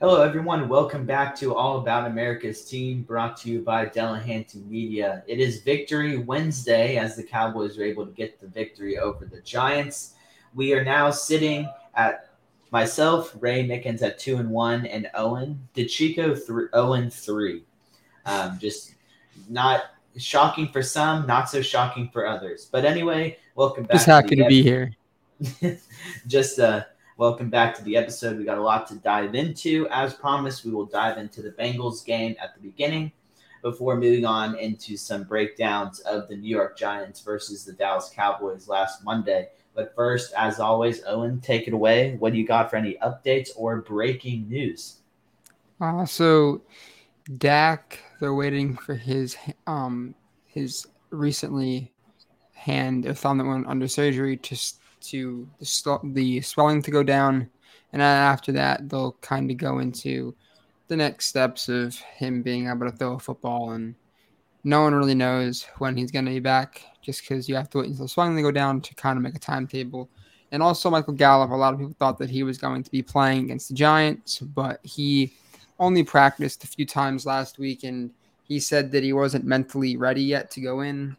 Hello, everyone. Welcome back to All About America's Team, brought to you by Delahanty Media. It is Victory Wednesday as the Cowboys are able to get the victory over the Giants. We are now sitting at myself, Ray Mickens at two and one, and Owen DeChico th- Owen three. Um, just not shocking for some, not so shocking for others. But anyway, welcome back. Just happy to, to be here. just uh Welcome back to the episode. We got a lot to dive into. As promised, we will dive into the Bengals game at the beginning before moving on into some breakdowns of the New York Giants versus the Dallas Cowboys last Monday. But first, as always, Owen, take it away. What do you got for any updates or breaking news? Uh, so Dak, they're waiting for his um his recently hand or thumb that went under surgery to to the, the swelling to go down, and after that they'll kind of go into the next steps of him being able to throw a football and no one really knows when he's going to be back just because you have to wait until swelling to go down to kind of make a timetable. And also, Michael Gallup, a lot of people thought that he was going to be playing against the Giants, but he only practiced a few times last week and he said that he wasn't mentally ready yet to go in.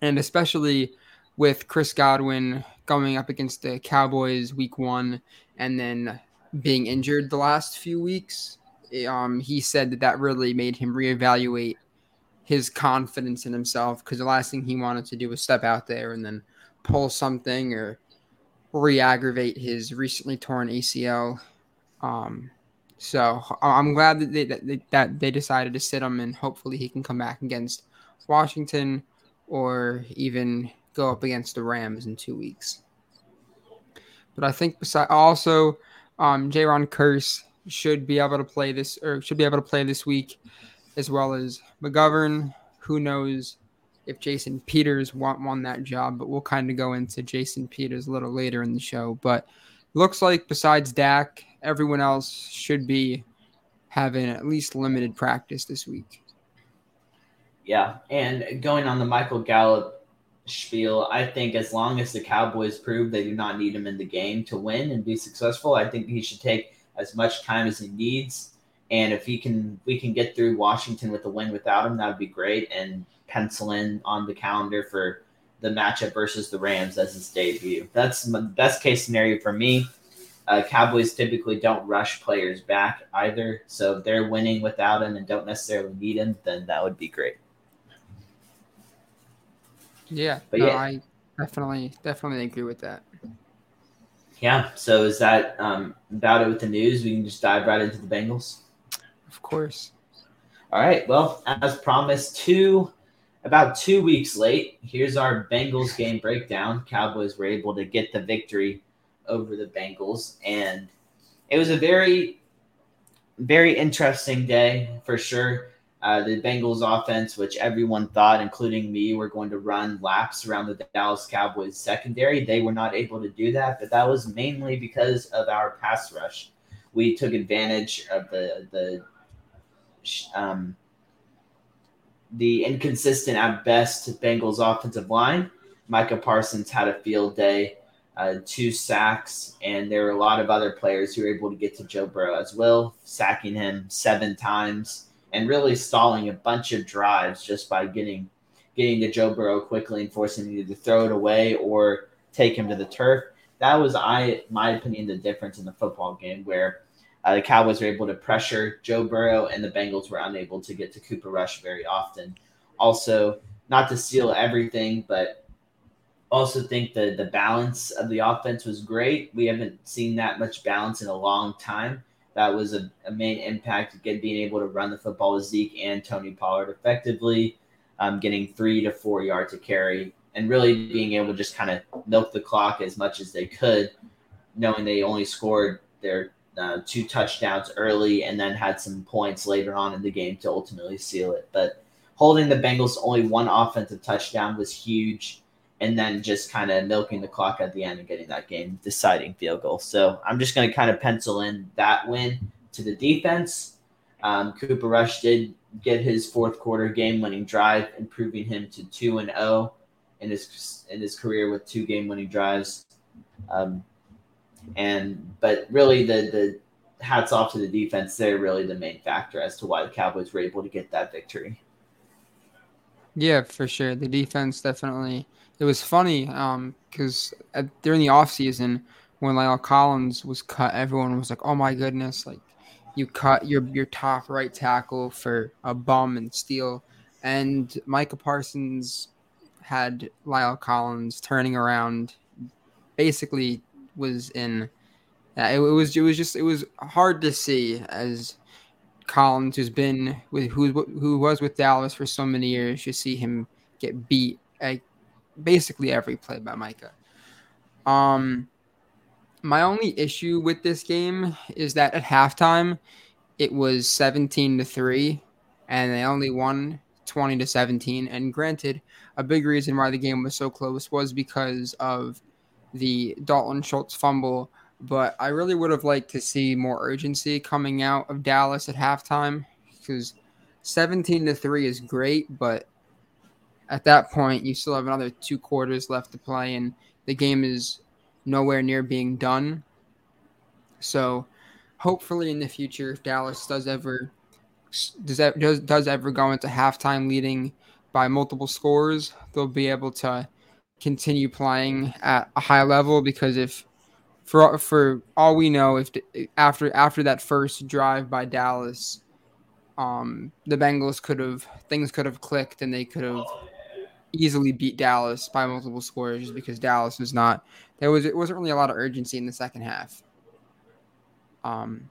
And especially with Chris Godwin going up against the Cowboys week one and then being injured the last few weeks, um, he said that that really made him reevaluate his confidence in himself because the last thing he wanted to do was step out there and then pull something or re-aggravate his recently torn ACL. Um, so I'm glad that they, that they, that they decided to sit him and hopefully he can come back against Washington or even go up against the Rams in two weeks. But I think beside also, um, Jayron Kearse should be able to play this or should be able to play this week, as well as McGovern. Who knows if Jason Peters won, won that job? But we'll kind of go into Jason Peters a little later in the show. But looks like besides Dak, everyone else should be having at least limited practice this week. Yeah, and going on the Michael Gallup spiel. I think as long as the Cowboys prove they do not need him in the game to win and be successful, I think he should take as much time as he needs. And if he can, we can get through Washington with a win without him, that would be great. And pencil in on the calendar for the matchup versus the Rams as his debut. That's the best case scenario for me. Uh, Cowboys typically don't rush players back either. So if they're winning without him and don't necessarily need him, then that would be great. Yeah, but no, yeah. I definitely definitely agree with that. Yeah. So is that um, about it with the news? We can just dive right into the Bengals. Of course. All right. Well, as promised, two about two weeks late. Here's our Bengals game breakdown. Cowboys were able to get the victory over the Bengals, and it was a very, very interesting day for sure. Uh, the Bengals offense, which everyone thought, including me, were going to run laps around the Dallas Cowboys secondary. They were not able to do that, but that was mainly because of our pass rush. We took advantage of the the um, the inconsistent at best Bengals offensive line. Micah Parsons had a field day, uh, two sacks, and there were a lot of other players who were able to get to Joe Burrow as well, sacking him seven times and really stalling a bunch of drives just by getting getting to Joe Burrow quickly and forcing him to throw it away or take him to the turf. That was, I my opinion, the difference in the football game where uh, the Cowboys were able to pressure Joe Burrow and the Bengals were unable to get to Cooper Rush very often. Also, not to steal everything, but also think the the balance of the offense was great. We haven't seen that much balance in a long time that was a, a main impact again being able to run the football with Zeke and Tony Pollard effectively, um, getting three to four yards to carry, and really being able to just kind of milk the clock as much as they could, knowing they only scored their uh, two touchdowns early and then had some points later on in the game to ultimately seal it. But holding the Bengals only one offensive touchdown was huge and then just kind of milking the clock at the end and getting that game deciding field goal. So I'm just going to kind of pencil in that win to the defense. Um, Cooper Rush did get his fourth quarter game winning drive, improving him to two and zero oh in his in his career with two game winning drives. Um, and but really the the hats off to the defense. They're really the main factor as to why the Cowboys were able to get that victory. Yeah, for sure. The defense definitely. It was funny because um, during the offseason, when La'el Collins was cut, everyone was like, "Oh my goodness!" Like you cut your your top right tackle for a bum and Steele, and Micah Parsons had La'el Collins turning around, basically was in. It, it was it was just it was hard to see as Collins, who's been with who who was with Dallas for so many years, you see him get beat at basically every play by Micah. Um, my only issue with this game is that at halftime, it was 17 to 3, and they only won 20 to 17. And granted, a big reason why the game was so close was because of the Dalton Schultz fumble. But I really would have liked to see more urgency coming out of Dallas at halftime because 17 to 3 is great, but at that point, you still have another two quarters left to play, and the game is nowhere near being done. So, hopefully, in the future, if Dallas does ever does does does ever go into halftime leading by multiple scores, they'll be able to continue playing at a high level. Because if for for all we know, if after after that first drive by Dallas, um, the Bengals could have things could have clicked and they could have easily beat Dallas by multiple scores just because Dallas was not there was it wasn't really a lot of urgency in the second half. Um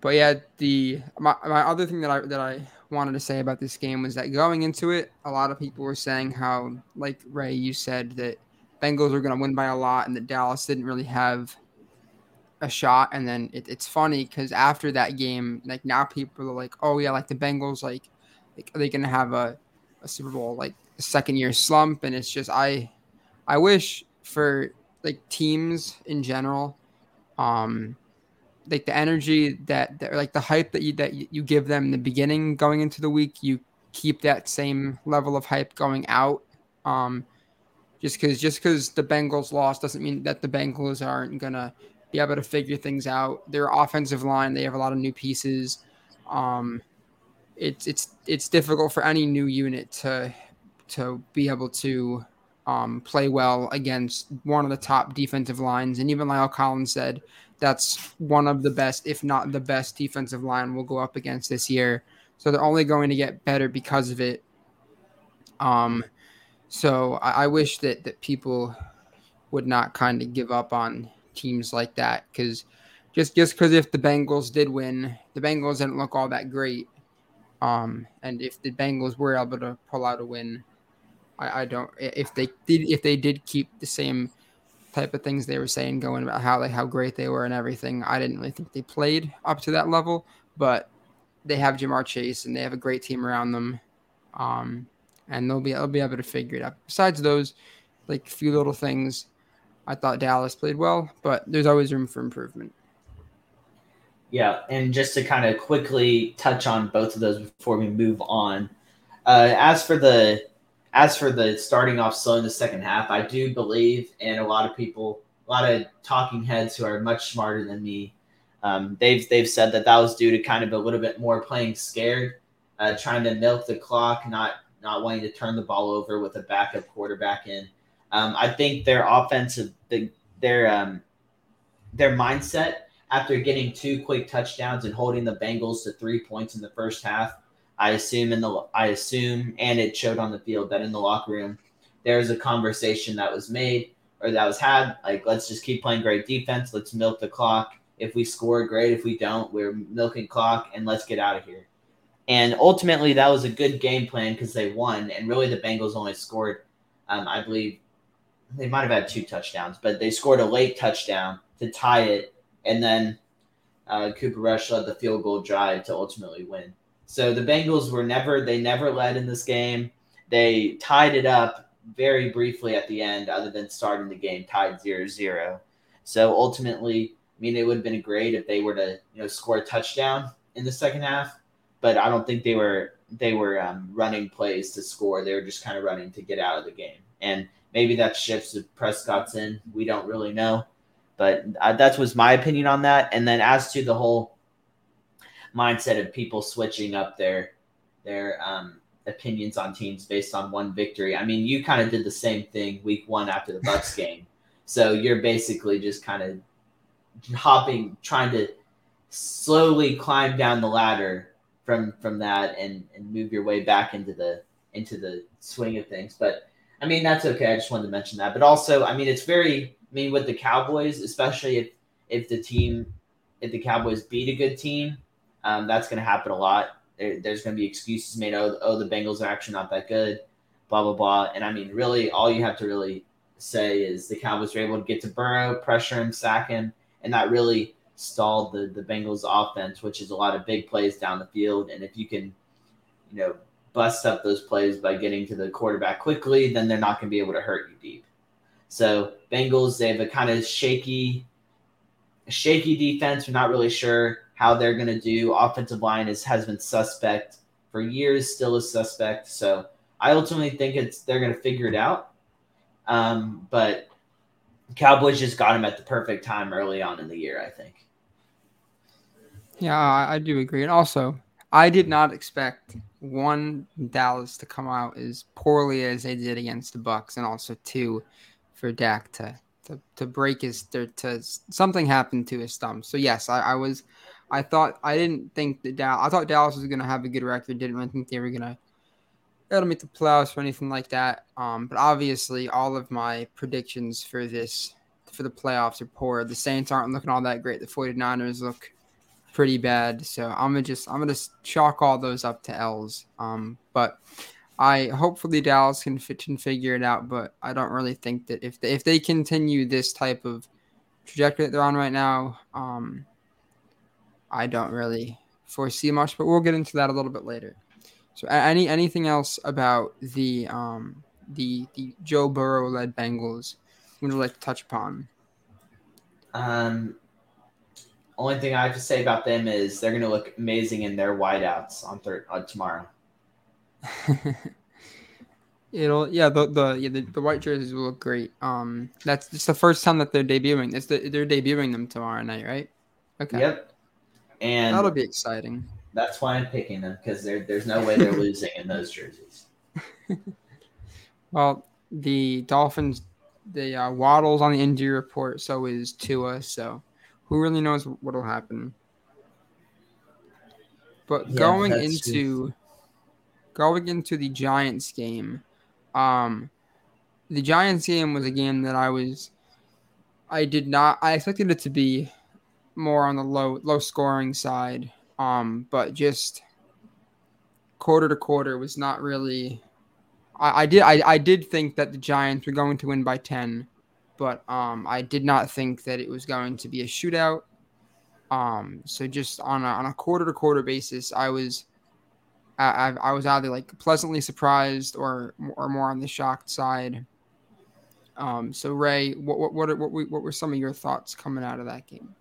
but yeah, the my, my other thing that I that I wanted to say about this game was that going into it, a lot of people were saying how like Ray you said that Bengals were going to win by a lot and that Dallas didn't really have a shot and then it, it's funny because after that game like now people are like oh yeah like the Bengals like, like are they going to have a, a Super Bowl like second year slump and it's just I I wish for like teams in general um like the energy that, that like the hype that you that you give them in the beginning going into the week you keep that same level of hype going out um just because just because the Bengals lost doesn't mean that the Bengals aren't gonna be able to figure things out. Their offensive line they have a lot of new pieces. Um it's it's it's difficult for any new unit to to be able to um, play well against one of the top defensive lines. And even La'el Collins said that's one of the best, if not the best, defensive line we'll go up against this year. So they're only going to get better because of it. Um, so I, I wish that that people would not kind of give up on teams like that because just just because if the Bengals did win, the Bengals didn't look all that great. Um, and if the Bengals were able to pull out a win, I, I don't if they did if they did keep the same type of things they were saying going about how like how great they were and everything. I didn't really think they played up to that level, but they have Ja'Marr Chase and they have a great team around them. Um, and they'll be they'll be able to figure it out. Besides those, like few little things, I thought Dallas played well, but there's always room for improvement. Yeah, and just to kind of quickly touch on both of those before we move on. Uh, as for the as for the starting off slow in the second half, I do believe, and a lot of people, a lot of talking heads who are much smarter than me, um, they've they've said that that was due to kind of a little bit more playing scared, uh, trying to milk the clock, not not wanting to turn the ball over with a backup quarterback in. Um, I think their offensive, their um, their mindset after getting two quick touchdowns and holding the Bengals to three points in the first half I assume in the I assume and it showed on the field that in the locker room there was a conversation that was made or that was had like let's just keep playing great defense, let's milk the clock. If we score, great. If we don't, we're milking clock and let's get out of here. And ultimately, that was a good game plan because they won. And really, the Bengals only scored, um, I believe, they might have had two touchdowns, but they scored a late touchdown to tie it. And then uh, Cooper Rush led the field goal drive to ultimately win. So the Bengals were never they never led in this game. They tied it up very briefly at the end, other than starting the game tied 0-0. So ultimately, I mean, it would have been great if they were to you know score a touchdown in the second half, but I don't think they were they were um, running plays to score. They were just kind of running to get out of the game, and maybe that shifts if Prescott's in. We don't really know, But uh, that was my opinion on that. And then as to the whole mindset of people switching up their their um, opinions on teams based on one victory. I mean, you kind of did the same thing week one after the Bucks game. So you're basically just kind of hopping, trying to slowly climb down the ladder from from that and and move your way back into the into the swing of things. But I mean, that's okay. I just wanted to mention that. But also, I mean, it's very. I mean, with the Cowboys, especially if if the team, if the Cowboys beat a good team, um, that's going to happen a lot. There, there's going to be excuses made. Oh, oh, the Bengals are actually not that good. Blah blah blah. And I mean, really, all you have to really say is the Cowboys were able to get to Burrow, pressure him, sack him, and that really stalled the the Bengals offense, which is a lot of big plays down the field. And if you can, you know, bust up those plays by getting to the quarterback quickly, then they're not going to be able to hurt you deep. So Bengals, they have a kind of shaky, shaky defense. We're not really sure how they're going to do. Offensive line is has been suspect for years, still is suspect. So I ultimately think it's they're going to figure it out. Um, but Cowboys just got him at the perfect time early on in the year. I think. Yeah, I, I do agree, and also I did not expect one Dallas to come out as poorly as they did against the Bucks, and also two for Dak to to, to break his to, to something happened to his thumb. So yes, I, I was I thought I didn't think that Dallas I thought Dallas was gonna have a good record. Didn't really think they were able to make the playoffs or anything like that. Um, but obviously all of my predictions for this for the playoffs are poor. The Saints aren't looking all that great. The 49ers look pretty bad. So I'm gonna just I'm gonna chalk all those up to L's. Um, but I hopefully Dallas can fit and figure it out. But I don't really think that if they, if they continue this type of trajectory that they're on right now, um, I don't really foresee much. But we'll get into that a little bit later. So any anything else about the um the the Joe Burrow led Bengals would you like to touch upon? Um, only thing I have to say about them is they're going to look amazing in their whiteouts on third on tomorrow. It'll yeah the the yeah the, the white jerseys will look great. Um, that's just the first time that they're debuting. It's the, they're debuting them tomorrow night, right? Okay. Yep. And that'll be exciting. That's why I'm picking them because there's no way they're losing in those jerseys. well, the Dolphins, the uh, Waddle's on the injury report. So is Tua. So who really knows what'll happen? But yeah, going into true. going into the Giants game, um, the Giants game was a game that I was, I did not, I expected it to be more on the low low scoring side, um, but just quarter to quarter was not really. I, I did I, I did think that the Giants were going to win by ten, but um, I did not think that it was going to be a shootout. Um, so just on a, on a quarter to quarter basis, I was I, I, was either like pleasantly surprised or or more on the shocked side. Um, so Ray, what what what, what, what were some of your thoughts coming out of that game?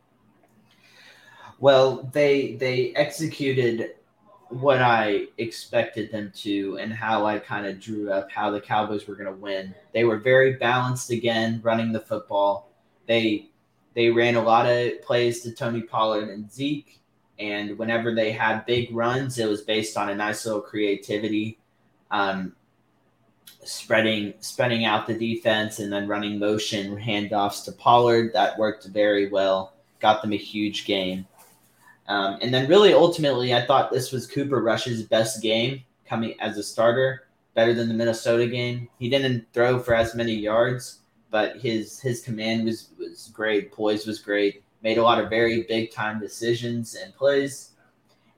Well, they they executed what I expected them to and how I kind of drew up how the Cowboys were going to win. They were very balanced again, running the football. They they ran a lot of plays to Tony Pollard and Zeke, and whenever they had big runs, it was based on a nice little creativity, um, spreading spreading out the defense and then running motion handoffs to Pollard. That worked very well. Got them a huge game. Um, and then really ultimately, I thought this was Cooper Rush's best game coming as a starter, better than the Minnesota game. He didn't throw for as many yards, but his his command was was great. Poise was great. Made a lot of very big time decisions and plays,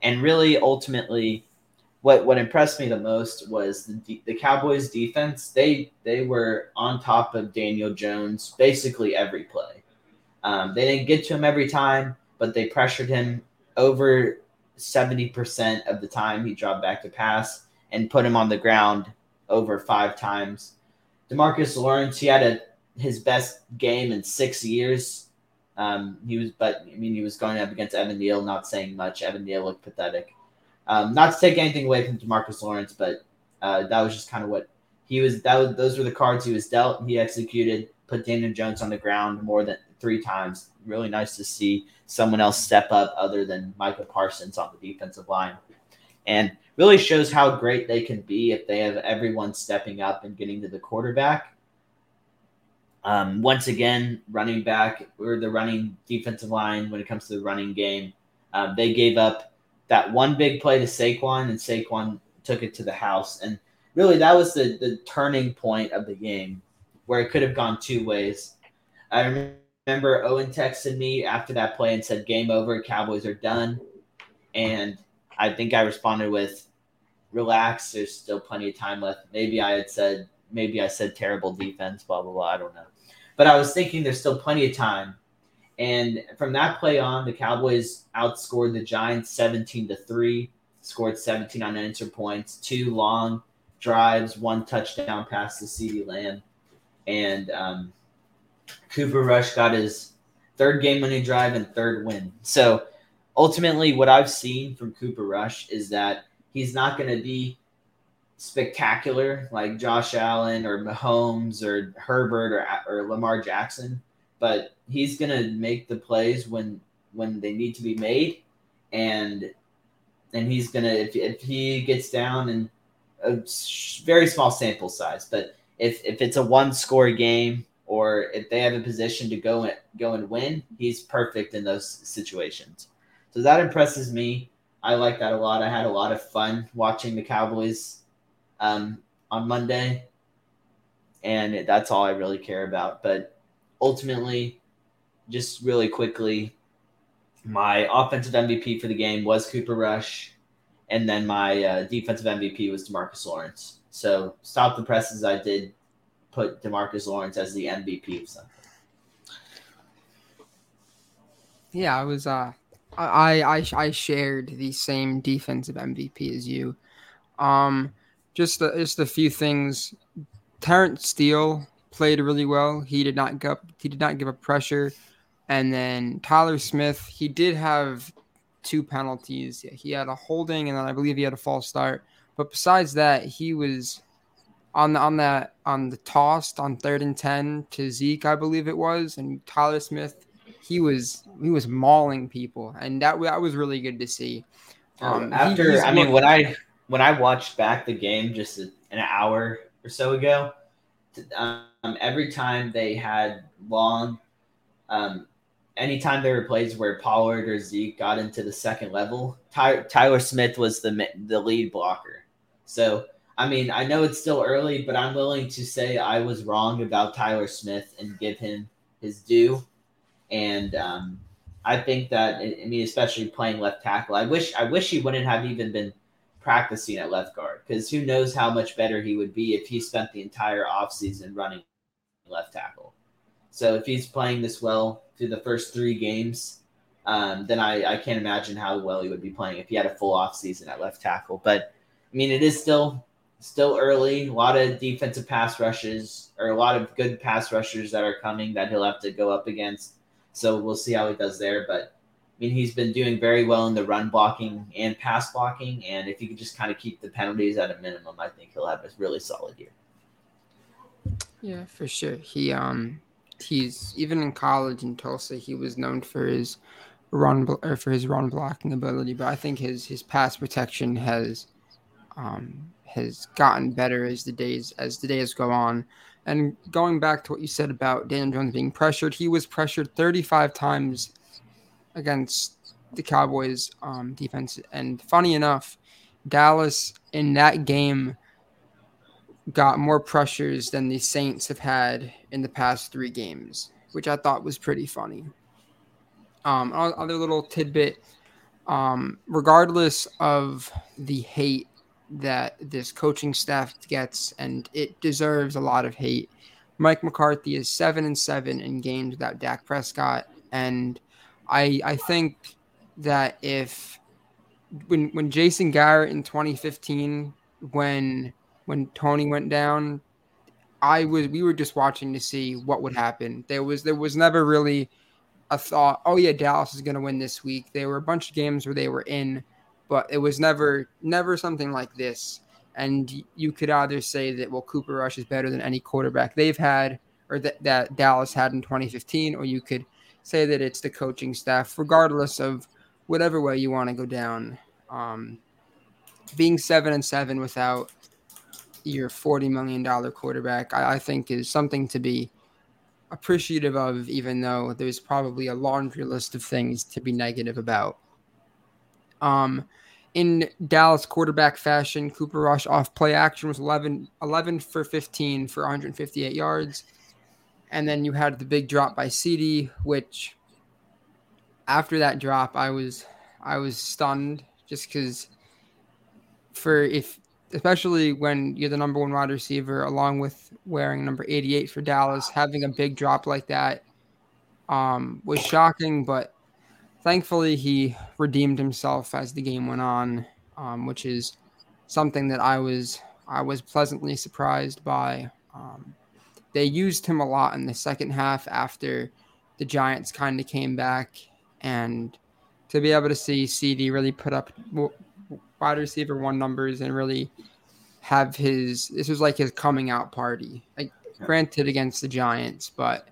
and really ultimately, what what impressed me the most was the the Cowboys defense. They they were on top of Daniel Jones basically every play. Um, they didn't get to him every time, but they pressured him over 70% of the time he dropped back to pass and put him on the ground over five times. Demarcus Lawrence, he had a his best game in six years. Um, he was, but I mean, he was going up against Evan Neal, not saying much. Evan Neal looked pathetic. Um, not to take anything away from Demarcus Lawrence, but uh, that was just kind of what he was. That was those were the cards he was dealt. He executed, put Daniel Jones on the ground more than three times. Really nice to see someone else step up other than Micah Parsons on the defensive line. And really shows how great they can be if they have everyone stepping up and getting to the quarterback. Um, once again, running back or the running defensive line when it comes to the running game, um, they gave up that one big play to Saquon, and Saquon took it to the house. And really, that was the, the turning point of the game where it could have gone two ways. I remember Owen texted me after that play and said, Game over, Cowboys are done. And I think I responded with, Relax, there's still plenty of time left. Maybe I had said, maybe I said terrible defense, blah, blah, blah. I don't know. But I was thinking there's still plenty of time. And from that play on, the Cowboys outscored the Giants 17 to 3, scored 17 unanswered points, two long drives, one touchdown pass to CeeDee Lamb. And um, Cooper Rush got his third game winning drive and third win. So ultimately, what I've seen from Cooper Rush is that he's not going to be spectacular like Josh Allen or Mahomes or Herbert or, or Lamar Jackson, but he's going to make the plays when when they need to be made and and he's going to if, if he gets down in a very small sample size, but if if it's a one score game or if they have a position to go and go and win, he's perfect in those situations. So that impresses me. I like that a lot. I had a lot of fun watching the Cowboys um, on Monday, and that's all I really care about. But ultimately, just really quickly, my offensive MVP for the game was Cooper Rush, and then my uh, defensive MVP was Demarcus Lawrence. So stop the presses. I did put Demarcus Lawrence as the MVP of something. Yeah, I was. Uh, I I I shared the same defensive MVP as you. Um, just just a few things. Terence Steele played really well. He did not give up, he did not give up pressure. And then Tyler Smith, he did have two penalties. He had a holding, and then I believe he had a false start. But besides that, he was on the on that on the tossed on third and ten to Zeke, I believe it was, and Tyler Smith, he was he was mauling people, and that that was really good to see. Um, After he, I mean, when I when I watched back the game just an hour or so ago, um, every time they had long, um, anytime there were plays where Pollard or Zeke got into the second level, Ty- Tyler Smith was the the lead blocker. So I mean, I know it's still early, but I'm willing to say I was wrong about Tyler Smith and give him his due. And um, I think that I mean, especially playing left tackle, I wish I wish he wouldn't have even been practicing at left guard because who knows how much better he would be if he spent the entire offseason running left tackle. So if he's playing this well through the first three games, um, then I, I can't imagine how well he would be playing if he had a full offseason at left tackle. But I mean, it is still still early. A lot of defensive pass rushes or a lot of good pass rushers that are coming that he'll have to go up against. So we'll see how he does there. But I mean, he's been doing very well in the run blocking and pass blocking. And if he could just kind of keep the penalties at a minimum, I think he'll have a really solid year. Yeah, for sure. He um he's even in college in Tulsa, he was known for his run or for his run blocking ability, but I think his his pass protection has um has gotten better as the days as the days go on. And going back to what you said about Daniel Jones being pressured, he was pressured 35 times against the Cowboys um, defense. And funny enough, Dallas in that game got more pressures than the Saints have had in the past three games, which I thought was pretty funny. Um, other little tidbit, um, regardless of the hate that this coaching staff gets, and it deserves a lot of hate. Mike McCarthy is seven and seven in games without Dak Prescott, and I I think that if when when Jason Garrett in 2015 when when Tony went down, I was we were just watching to see what would happen. There was there was never really a thought, oh yeah, Dallas is going to win this week. There were a bunch of games where they were in, but it was never never something like this. And you could either say that well, Cooper Rush is better than any quarterback they've had, or that that Dallas had in 2015, or you could say that it's the coaching staff, regardless of whatever way you want to go down. Um, being seven and seven without your forty million dollar quarterback, I, I think is something to be appreciative of, even though there's probably a laundry list of things to be negative about. Um, in Dallas quarterback fashion, Cooper Rush off play action was 11, 11 for 15 for 158 yards. And then you had the big drop by CeeDee, which after that drop, I was I was stunned just because for if especially when you're the number one wide receiver, along with wearing number 88 for Dallas, having a big drop like that um, was shocking. But thankfully, he redeemed himself as the game went on, um, which is something that I was I was pleasantly surprised by. Um, they used him a lot in the second half after the Giants kind of came back, and to be able to see CeeDee really put up wide receiver one numbers and really have his this was like his coming out party. Like granted against the Giants, but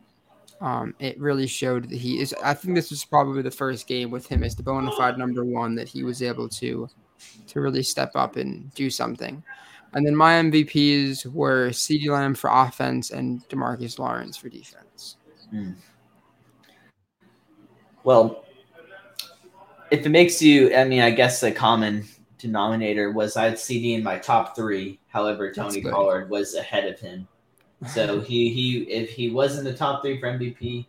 um, it really showed that he is. I think this was probably the first game with him as the bona fide number one that he was able to to really step up and do something. And then my MVPs were CeeDee Lamb for offense and Demarcus Lawrence for defense. Mm. Well, if it makes you, I mean, I guess the common denominator was I had CeeDee in my top three. However, Tony Pollard was ahead of him. So he he if he was in the top three for MVP,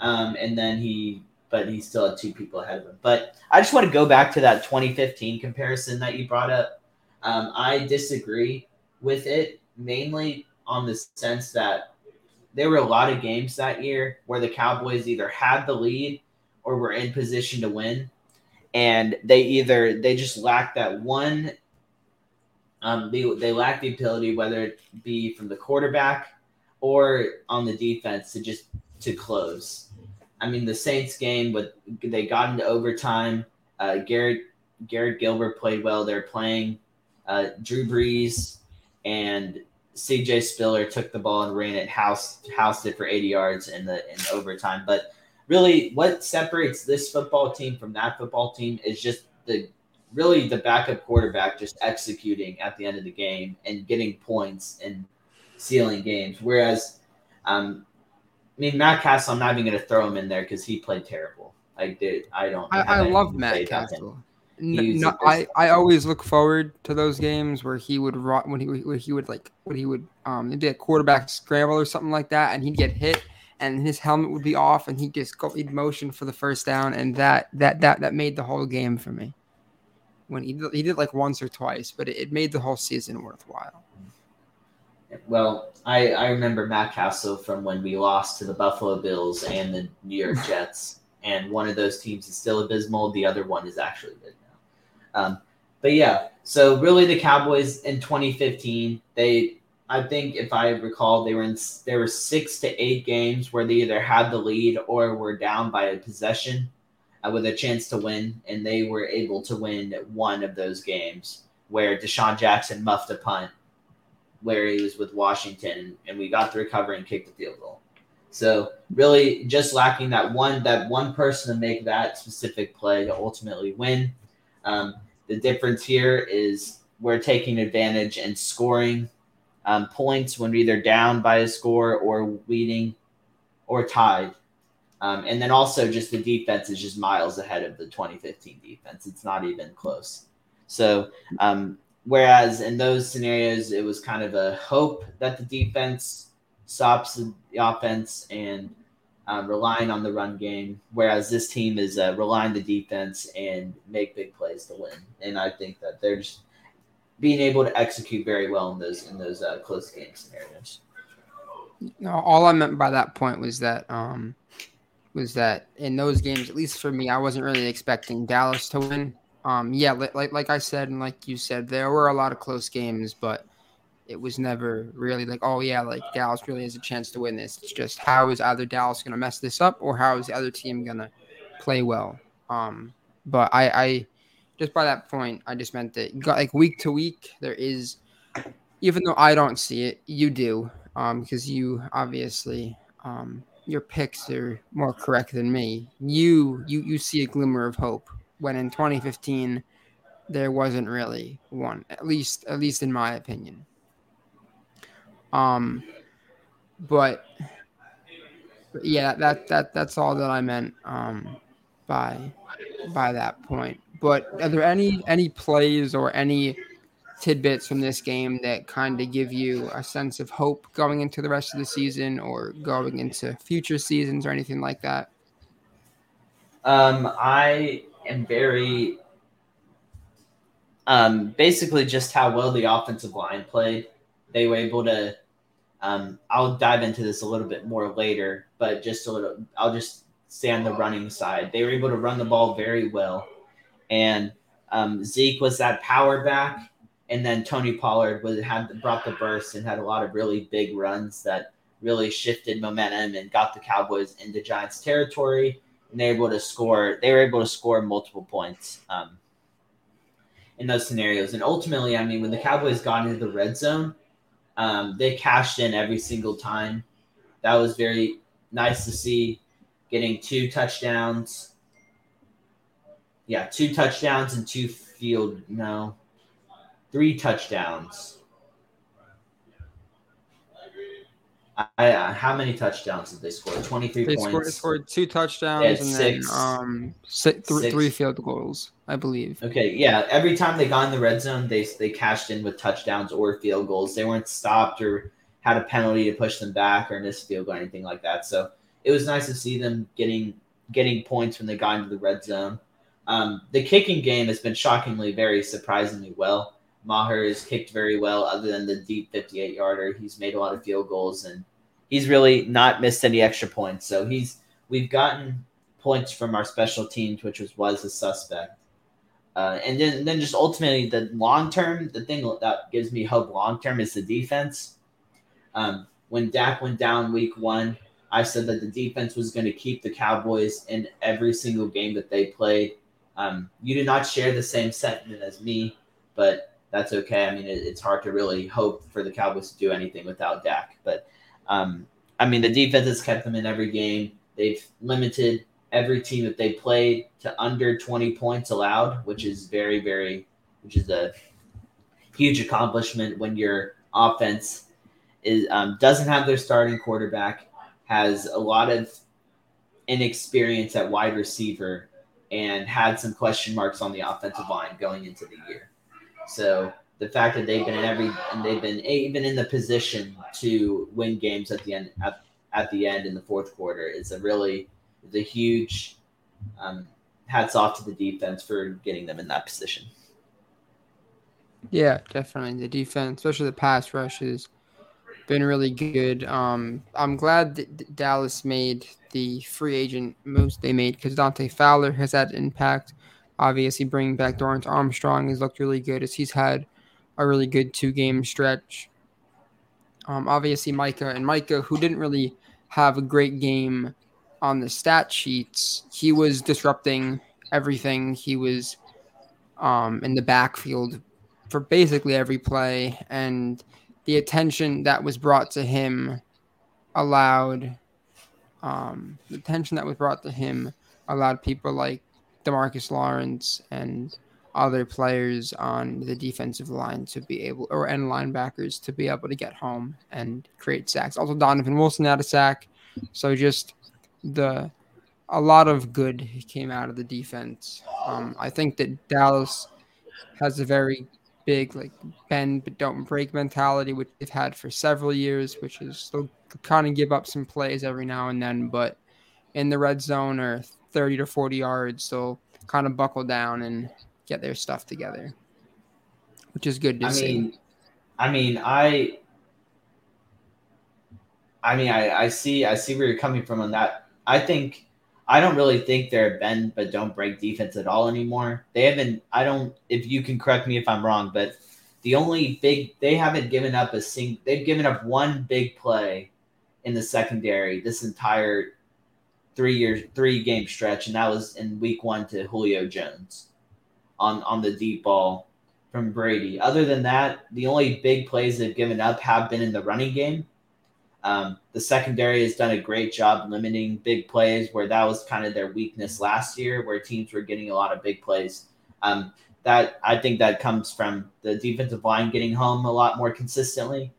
um, and then he but he still had two people ahead of him. But I just want to go back to that 2015 comparison that you brought up. Um, I disagree with it mainly on the sense that there were a lot of games that year where the Cowboys either had the lead or were in position to win and they either they just lacked that one um, they, they lack the ability whether it be from the quarterback or on the defense to just to close. I mean the saints game but they got into overtime. Uh, garrett garrett gilbert played well. They're playing uh, drew brees and cj spiller took the ball and ran it house housed it for 80 yards in the in overtime. But really what separates this football team from that football team is just the really the backup quarterback just executing at the end of the game and getting points and sealing games. Whereas, um, I mean, Matt Cassel, I'm not even going to throw him in there because he played terrible. I did. I don't. I, I love Matt Cassel. No, I, I always look forward to those games where he would rot when he when he would like when he would um maybe a quarterback scramble or something like that and he'd get hit and his helmet would be off, and he'd just go he'd motion for the first down, and that that that that made the whole game for me. When he did, he did like once or twice, but it, it made the whole season worthwhile. Well, I I remember Matt Cassel from when we lost to the Buffalo Bills and the New York Jets, and one of those teams is still abysmal. The other one is actually good now. Um, but yeah, so really the Cowboys in 2015 they I think if I recall, they were in there were six to eight games where they either had the lead or were down by a possession with a chance to win, and they were able to win one of those games where DeSean Jackson muffed a punt where he was with Washington, and we got the recovery and kicked the field goal. So really, just lacking that one that one person to make that specific play to ultimately win. Um, the difference here is we're taking advantage and scoring um, points when we're either down by a score or leading or tied. Um, and then also just the defense is just miles ahead of the 2015 defense. It's not even close. So, um, whereas in those scenarios, it was kind of a hope that the defense stops the offense and um, relying on the run game, whereas this team is uh, relying the defense and make big plays to win. And I think that they're just being able to execute very well in those in those uh, close game scenarios. No, all I meant by that point was that um, was that in those games, at least for me, I wasn't really expecting Dallas to win. Um, yeah, like like I said and like you said, there were a lot of close games, but it was never really like, oh yeah, like Dallas really has a chance to win this. It's just how is either Dallas going to mess this up or how is the other team going to play well. Um, but I, I just by that point, I just meant that got like week to week, there is, even though I don't see it, you do, um, because you obviously um, your picks are more correct than me. You you you see a glimmer of hope when in 2015 there wasn't really one, at least at least in my opinion. Um, but, but yeah, that that that's all that I meant um by by that point. But are there any any plays or any tidbits from this game that kind of give you a sense of hope going into the rest of the season or going into future seasons or anything like that? Um, I am very um, basically just how well the offensive line played. They were able to. Um, I'll dive into this a little bit more later, but just a little. I'll just stay on the running side. They were able to run the ball very well, and um, Zeke was that power back and then Tony Pollard was had brought the burst and had a lot of really big runs that really shifted momentum and got the Cowboys into Giants territory. And they were able to score. They were able to score multiple points um, in those scenarios. And ultimately, I mean, when the Cowboys got into the red zone, um, they cashed in every single time. That was very nice to see. Getting two touchdowns. Yeah, two touchdowns and two field. No, three touchdowns. I, uh, how many touchdowns did they score? Twenty three they points. Scored, scored two touchdowns and six, then um six, th- six. three field goals, I believe. Okay, yeah. Every time they got in the red zone, they they cashed in with touchdowns or field goals. They weren't stopped or had a penalty to push them back or missed field goal or anything like that. So it was nice to see them getting getting points when they got into the red zone. Um, the kicking game has been shockingly very surprisingly well. Maher has kicked very well, other than the deep 58 yarder. He's made a lot of field goals and he's really not missed any extra points. So he's we've gotten points from our special teams, which was was a suspect. Uh, and then then just ultimately the long term, the thing that gives me hope long term is the defense. Um, when Dak went down week one, I said that the defense was going to keep the Cowboys in every single game that they played. Um, you did not share the same sentiment as me, but that's okay. I mean, it, it's hard to really hope for the Cowboys to do anything without Dak. But um, I mean, the defense has kept them in every game. They've limited every team that they played to under 20 points allowed, which is very, very, which is a huge accomplishment when your offense is um, doesn't have their starting quarterback, has a lot of inexperience at wide receiver, and had some question marks on the offensive line going into the year. So the fact that they've been in every and they've been even in the position to win games at the end at, at the end in the fourth quarter is a really is a huge um, hats off to the defense for getting them in that position. Yeah, definitely the defense, especially the pass rush, has been really good. Um, I'm glad that Dallas made the free agent moves they made because Dante Fowler has had impact Obviously, bringing back Dorance Armstrong has looked really good as he's had a really good two game stretch. Um, obviously, Micah and Micah, who didn't really have a great game on the stat sheets, he was disrupting everything. He was um, in the backfield for basically every play, and the attention that was brought to him allowed um, the attention that was brought to him allowed people like Demarcus Lawrence and other players on the defensive line to be able, or and linebackers to be able to get home and create sacks. Also, Donovan Wilson had a sack. So just the a lot of good came out of the defense. Um, I think that Dallas has a very big like bend but don't break mentality, which they've had for several years, which is they'll kind of give up some plays every now and then, but in the red zone or 30 to 40 yards. So kind of buckle down and get their stuff together, which is good to I see. Mean, I mean, I, I mean, I, I see, I see where you're coming from on that. I think, I don't really think they're bend but don't break defense at all anymore. They haven't. I don't. If you can correct me if I'm wrong, but the only big they haven't given up a sing. They've given up one big play in the secondary this entire three years, three game stretch, and that was in week one to Julio Jones on on the deep ball from Brady. Other than that, the only big plays they've given up have been in the running game. Um, the secondary has done a great job limiting big plays, where that was kind of their weakness last year, where teams were getting a lot of big plays. Um, that I think that comes from the defensive line getting home a lot more consistently.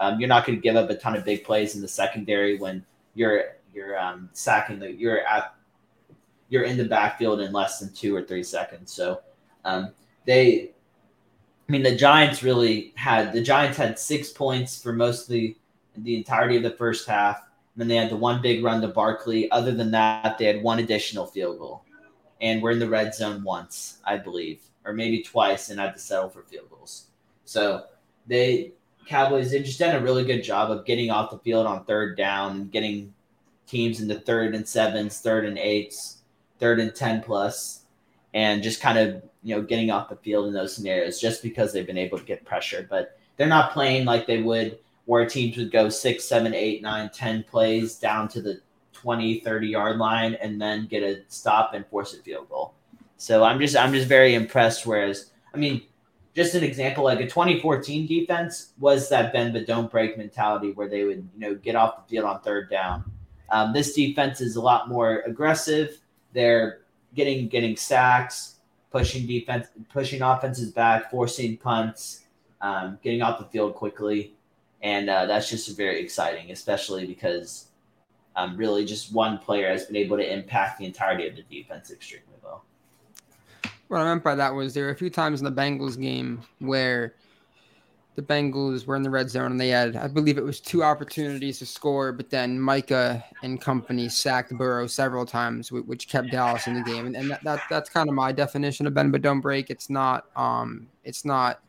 Um, you're not going to give up a ton of big plays in the secondary when you're you're um, sacking the you're at you're in the backfield in less than two or three seconds. So um, they, I mean, the Giants really had the Giants had six points for mostly the entirety of the first half. And then they had the one big run to Barkley. Other than that, they had one additional field goal, and we're in the red zone once, I believe, or maybe twice, and had to settle for field goals. So they Cowboys they just done a really good job of getting off the field on third down, and getting teams into third and sevens, third and eights, third and ten plus, and just kind of you know getting off the field in those scenarios just because they've been able to get pressure. But they're not playing like they would where teams would go six, seven, eight, nine, ten plays down to the 20, 30 yard line and then get a stop and force a field goal. So I'm just I'm just very impressed. Whereas I mean, just an example, like a 2014 defense was that bend but don't break mentality where they would, you know, get off the field on third down. Um, this defense is a lot more aggressive. They're getting getting sacks, pushing defense, pushing offenses back, forcing punts, um, getting off the field quickly, and uh, that's just very exciting, especially because um, really just one player has been able to impact the entirety of the defense extremely well. What I meant by that was there were a few times in the Bengals game where the Bengals were in the red zone and they had, I believe it was two opportunities to score, but then Micah and company sacked Burrow several times, which kept Dallas in the game. And, and that, that that's kind of my definition of bend but don't break. It's not, um, it's not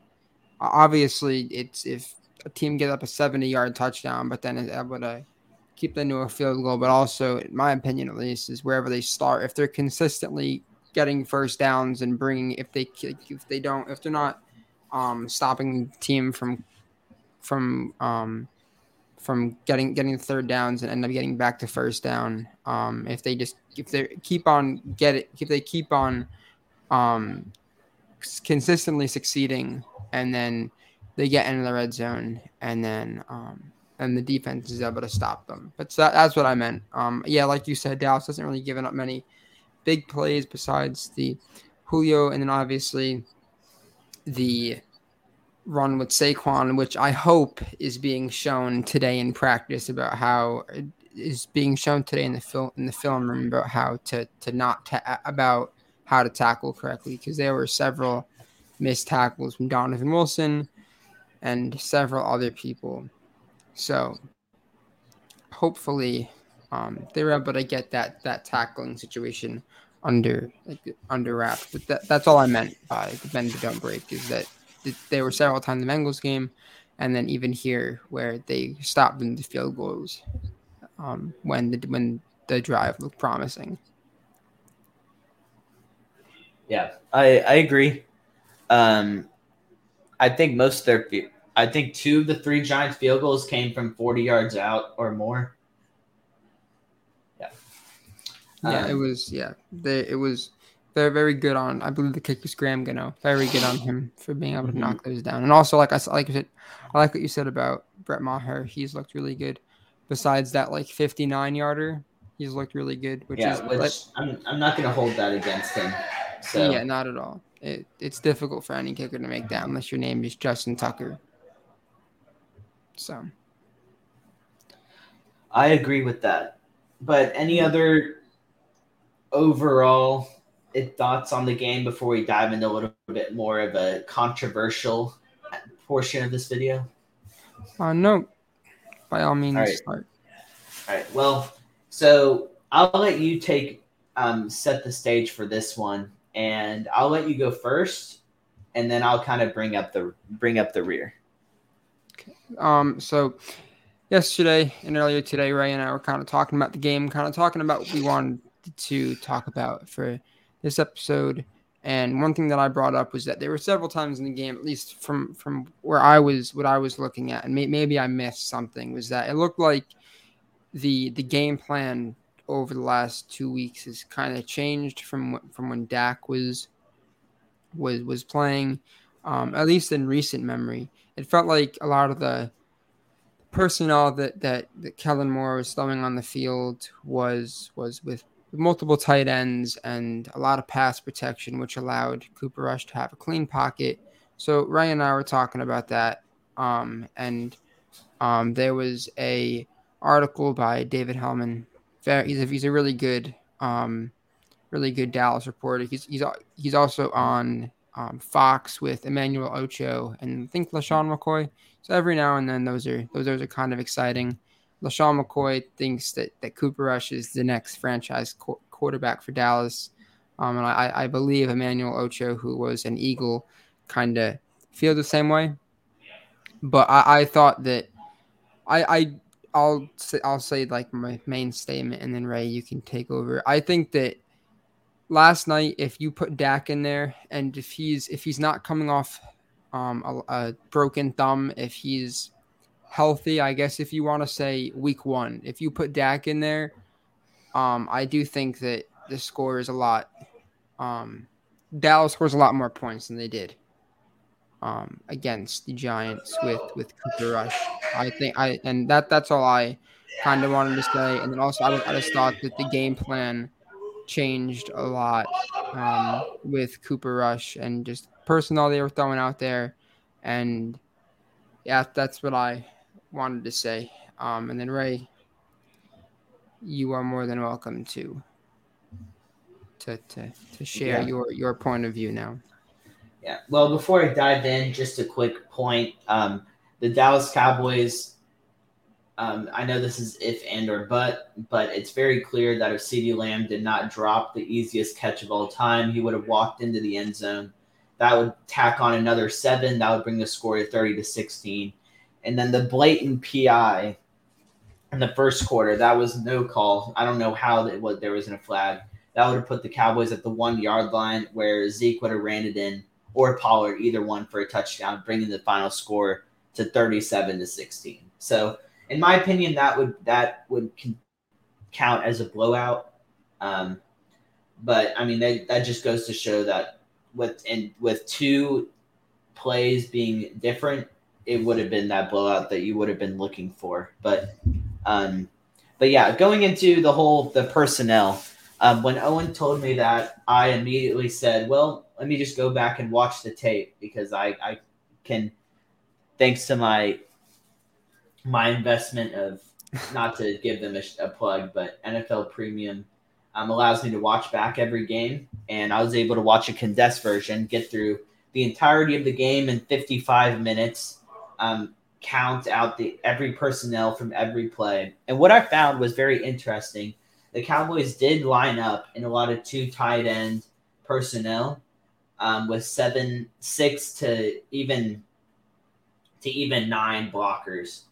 obviously it's if a team gets up a 70 yard touchdown, but then is able to keep them to a field goal. But also, in my opinion, at least, is wherever they start. If they're consistently getting first downs and bringing if they if they don't if they're not um, stopping the team from from um, from getting getting third downs and end up getting back to first down. Um, if they just if they keep on get it if they keep on um, consistently succeeding and then they get into the red zone and then um, and the defense is able to stop them. But so that, that's what I meant. Um, yeah, like you said, Dallas doesn't really give up many big plays besides the Julio, and then obviously the run with Saquon, which I hope is being shown today in practice about how is being shown today in the film in the film room about how to to not ta- about how to tackle correctly because there were several missed tackles from Donovan Wilson and several other people. So hopefully um, they were able to get that that tackling situation under like under wraps. But that, that's all I meant by the bend but don't break is that there were several times in the Bengals game, and then even here where they stopped in the field goals um, when the when the drive looked promising. Yeah, I I agree. Um, I think most of their I think two of the three Giants field goals came from 40 yards out or more. Yeah. Yeah, um, it was yeah. They, it was they're very good on I believe the kick was Graham Gano. Very good on him for being able to mm-hmm. knock those down. And also like I like I said I like what you said about Brett Maher. He's looked really good. Besides that like 59 yarder, he's looked really good, which yeah, is which like, I'm I'm not gonna hold that against him. So yeah, not at all. It, it's difficult for any kicker to make that unless your name is Justin Tucker. So I agree with that. But any other overall thoughts on the game before we dive into a little bit more of a controversial portion of this video? Uh, no. By all means, all right. All right. Well, so I'll let you take um, set the stage for this one, and I'll let you go first, and then I'll kind of bring up the bring up the rear. Okay. Um, so yesterday and earlier today, Ray and I were kind of talking about the game, kind of talking about what we wanted to talk about for this episode. And one thing that I brought up was that there were several times in the game, at least from from where I was, what I was looking at, and may, maybe I missed something, was that it looked like the the game plan over the last two weeks has kind of changed from from when Dak was was was playing, um, at least in recent memory it felt like a lot of the personnel that that that Kellen Moore was throwing on the field was was with multiple tight ends and a lot of pass protection, which allowed Cooper Rush to have a clean pocket. So Ray and I were talking about that, um, and um, there was a article by David Helman. He's a, he's a really good, um, really good Dallas reporter. He's he's he's also on um, Fox with Emmanuel Acho and I think LeSean McCoy. So every now and then those are those those are kind of exciting. LeSean McCoy thinks that, that Cooper Rush is the next franchise qu- quarterback for Dallas. Um, and I, I believe Emmanuel Acho, who was an Eagle, kind of feel the same way. But I, I thought that I, I I'll say I'll say like my main statement, and then Ray, you can take over. I think that last night, if you put Dak in there, and if he's if he's not coming off um, a, a broken thumb, if he's healthy, I guess if you want to say week one, if you put Dak in there, um, I do think that the score is a lot. Um, Dallas scores a lot more points than they did um, against the Giants with with Cooper Rush. I think I and that that's all I kind of wanted to say. And then also I, I just thought that the game plan changed a lot um, with Cooper Rush and just personnel they were throwing out there. And yeah, that's what I wanted to say. Um, and then Ray, you are more than welcome to to to, to share yeah. your your point of view now. Yeah. Well, before I dive in, just a quick point. Um, the Dallas Cowboys. Um, I know this is if and or but, but it's very clear that if CeeDee Lamb did not drop the easiest catch of all time, he would have walked into the end zone. That would tack on another seven. That would bring the score to 30 to 16 and then the blatant PI in the first quarter, that was no call. I don't know how that what there wasn't a flag. That would have put the Cowboys at the one yard line where Zeke would have ran it in or Pollard, either one for a touchdown, bringing the final score to 37 to 16. So, in my opinion, that would that would count as a blowout. Um, but I mean, that, that just goes to show that with and with two plays being different, it would have been that blowout that you would have been looking for. But um, but yeah, going into the whole the personnel. Um, when Owen told me that, I immediately said, "Well, let me just go back and watch the tape because I, I can, thanks to my my investment of not to give them a, a plug, but NFL Premium um, allows me to watch back every game, and I was able to watch a condensed version, get through the entirety of the game in 55 minutes, um, count out the every personnel from every play. And what I found was very interesting. The Cowboys did line up in a lot of two tight end personnel um, with seven, six to even to even nine blockers,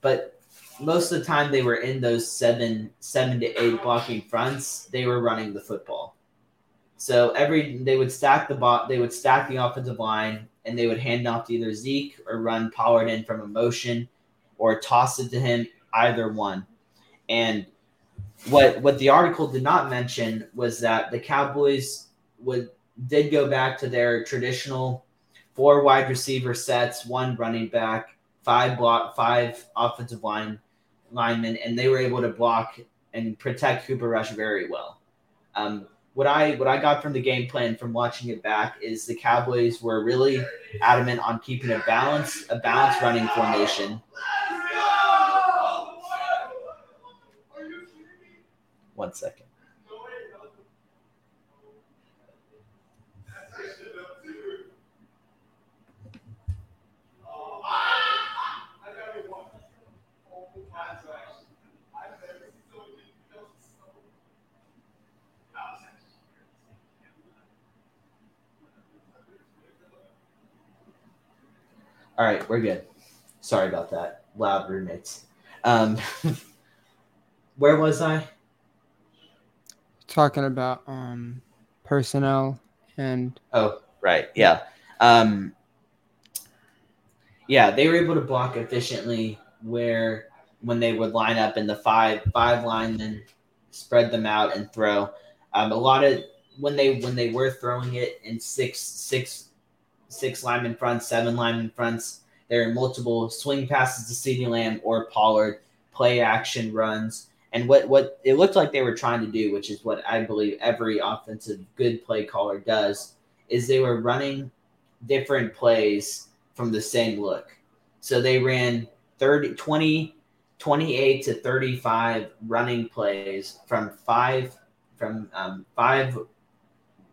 but most of the time they were in those seven, seven to eight blocking fronts. They were running the football. So every they would stack the bot, they would stack the offensive line and they would hand off to either Zeke or run Pollard in from a motion or toss it to him, either one. And what what the article did not mention was that the Cowboys would did go back to their traditional four wide receiver sets, one running back, five block, five offensive line linemen, and they were able to block and protect Cooper Rush very well. Um, what I what I got from the game plan from watching it back is the Cowboys were really adamant on keeping a balance a balanced running formation. One second. All right, we're good. Sorry about that. Loud roommates. Um, where was I? Talking about um, personnel and. Oh, right. Yeah. Um, yeah, they were able to block efficiently where when they would line up in the five five linemen, spread them out and throw. Um, a lot of when they when they were throwing it in six six six linemen fronts, seven linemen fronts, There are multiple swing passes to CeeDee Lamb or Pollard, play action runs. And what, what it looked like they were trying to do, which is what I believe every offensive good play caller does, is they were running different plays from the same look. So they ran 30, 20, 28 to 35 running plays from five from um, five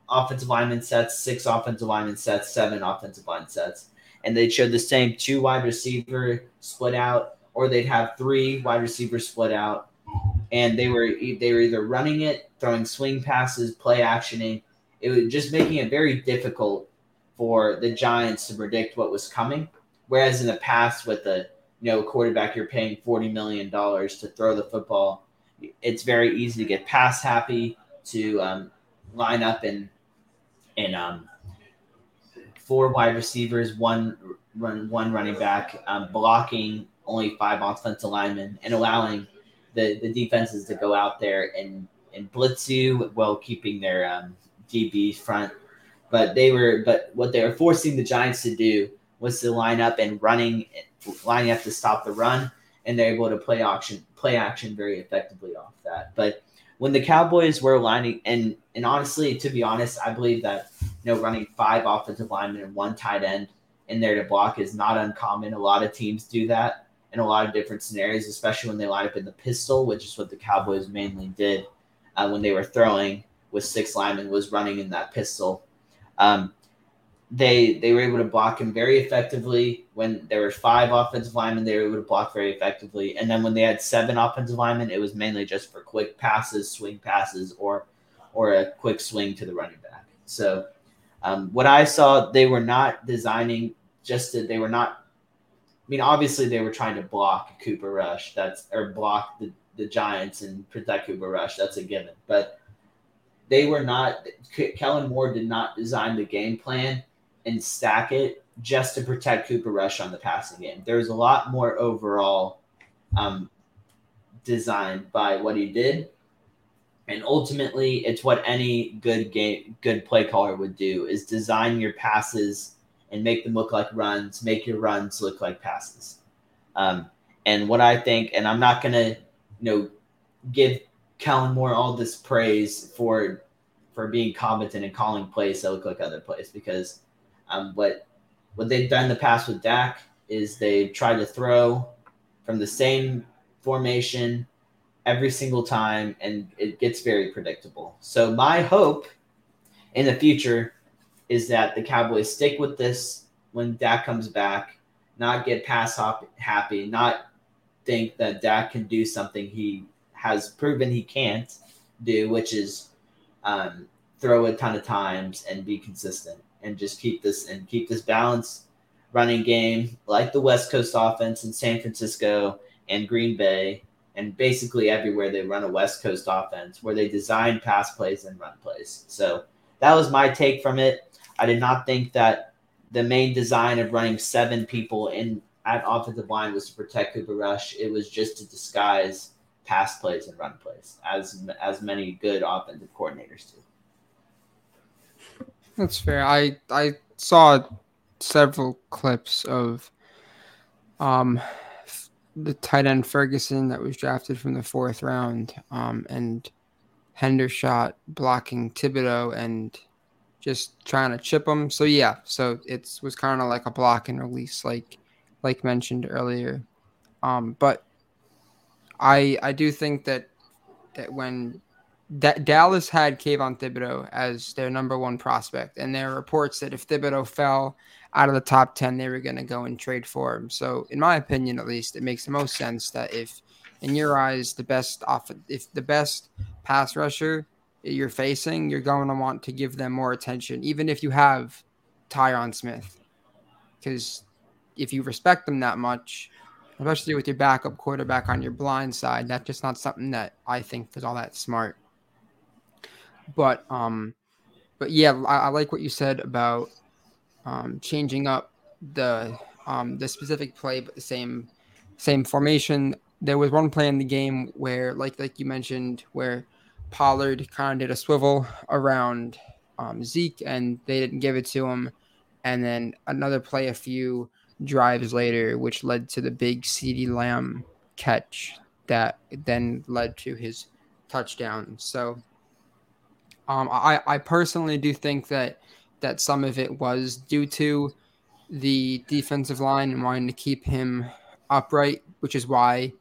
offensive lineman sets, six offensive lineman sets, seven offensive line sets. And they'd show the same two wide receiver split out, or they'd have three wide receivers split out. And they were they were either running it, throwing swing passes, play actioning. It was just making it very difficult for the Giants to predict what was coming. Whereas in the past, with the you know quarterback you're paying forty million dollars to throw the football, it's very easy to get pass happy to um, line up and and um, four wide receivers, one run, one running back, um, blocking only five offensive linemen, and allowing the, the defenses to go out there and and blitz you while keeping their um, DB front. But they were, but what they were forcing the Giants to do was to line up and running, lining up to stop the run, and they're able to play action, play action very effectively off that. But when the Cowboys were lining, and and honestly, to be honest, I believe that you know running five offensive linemen and one tight end in there to block is not uncommon. A lot of teams do that in a lot of different scenarios, especially when they line up in the pistol, which is what the Cowboys mainly did uh, when they were throwing with six linemen was running in that pistol. Um, they they were able to block him very effectively. When there were five offensive linemen, they were able to block very effectively. And then when they had seven offensive linemen, it was mainly just for quick passes, swing passes, or or a quick swing to the running back. So um, what I saw, they were not designing just that they were not. I mean, obviously they were trying to block Cooper Rush. That's or block the, the Giants and protect Cooper Rush. That's a given. But they were not. Kellen Moore did not design the game plan and stack it just to protect Cooper Rush on the passing game. There's a lot more overall um, by what he did. And ultimately, it's what any good game, good play caller would do: is design your passes and make them look like runs, make your runs look like passes. Um, and what I think, and I'm not gonna, you know, give Kellen Moore all this praise for for being competent and calling plays that look like other plays because um, what what they've done in the past with Dak is they try to throw from the same formation every single time, and it gets very predictable. So my hope in the future is that the Cowboys stick with this when Dak comes back, not get pass hop happy, not think that Dak can do something he has proven he can't do, which is um, throw a ton of times and be consistent and just keep this and keep this balanced running game like the West Coast offense in San Francisco and Green Bay and basically everywhere they run a West Coast offense where they design pass plays and run plays. So that was my take from it. I did not think that the main design of running seven people in at offensive line was to protect Cooper Rush. It was just to disguise pass plays and run plays, as as many good offensive coordinators do. That's fair. I I saw several clips of um the tight end Ferguson that was drafted from the fourth round, um, and Hendershot blocking Thibodeaux and just trying to chip him. So yeah, so it was kind of like a block and release, like like mentioned earlier. Um, but I I do think that that when that Dallas had Kayvon Thibodeaux as their number one prospect, and there are reports that if Thibodeaux fell out of the top ten, they were going to go and trade for him. So, in my opinion, at least, it makes the most sense that if, in your eyes, the best off, if the best pass rusher you're facing, you're going to want to give them more attention, even if you have Tyron Smith, because if you respect them that much, especially with your backup quarterback on your blind side, that's just not something that I think is all that smart. But um, but yeah, I, I like what you said about um, changing up the um, the specific play, but the same same formation. There was one play in the game where, like like you mentioned, where Pollard kind of did a swivel around um, Zeke, and they didn't give it to him. And then another play, a few drives later, which led to the big CeeDee Lamb catch that then led to his touchdown. So um, I, I personally do think that that some of it was due to the defensive line and wanting to keep him upright, which is why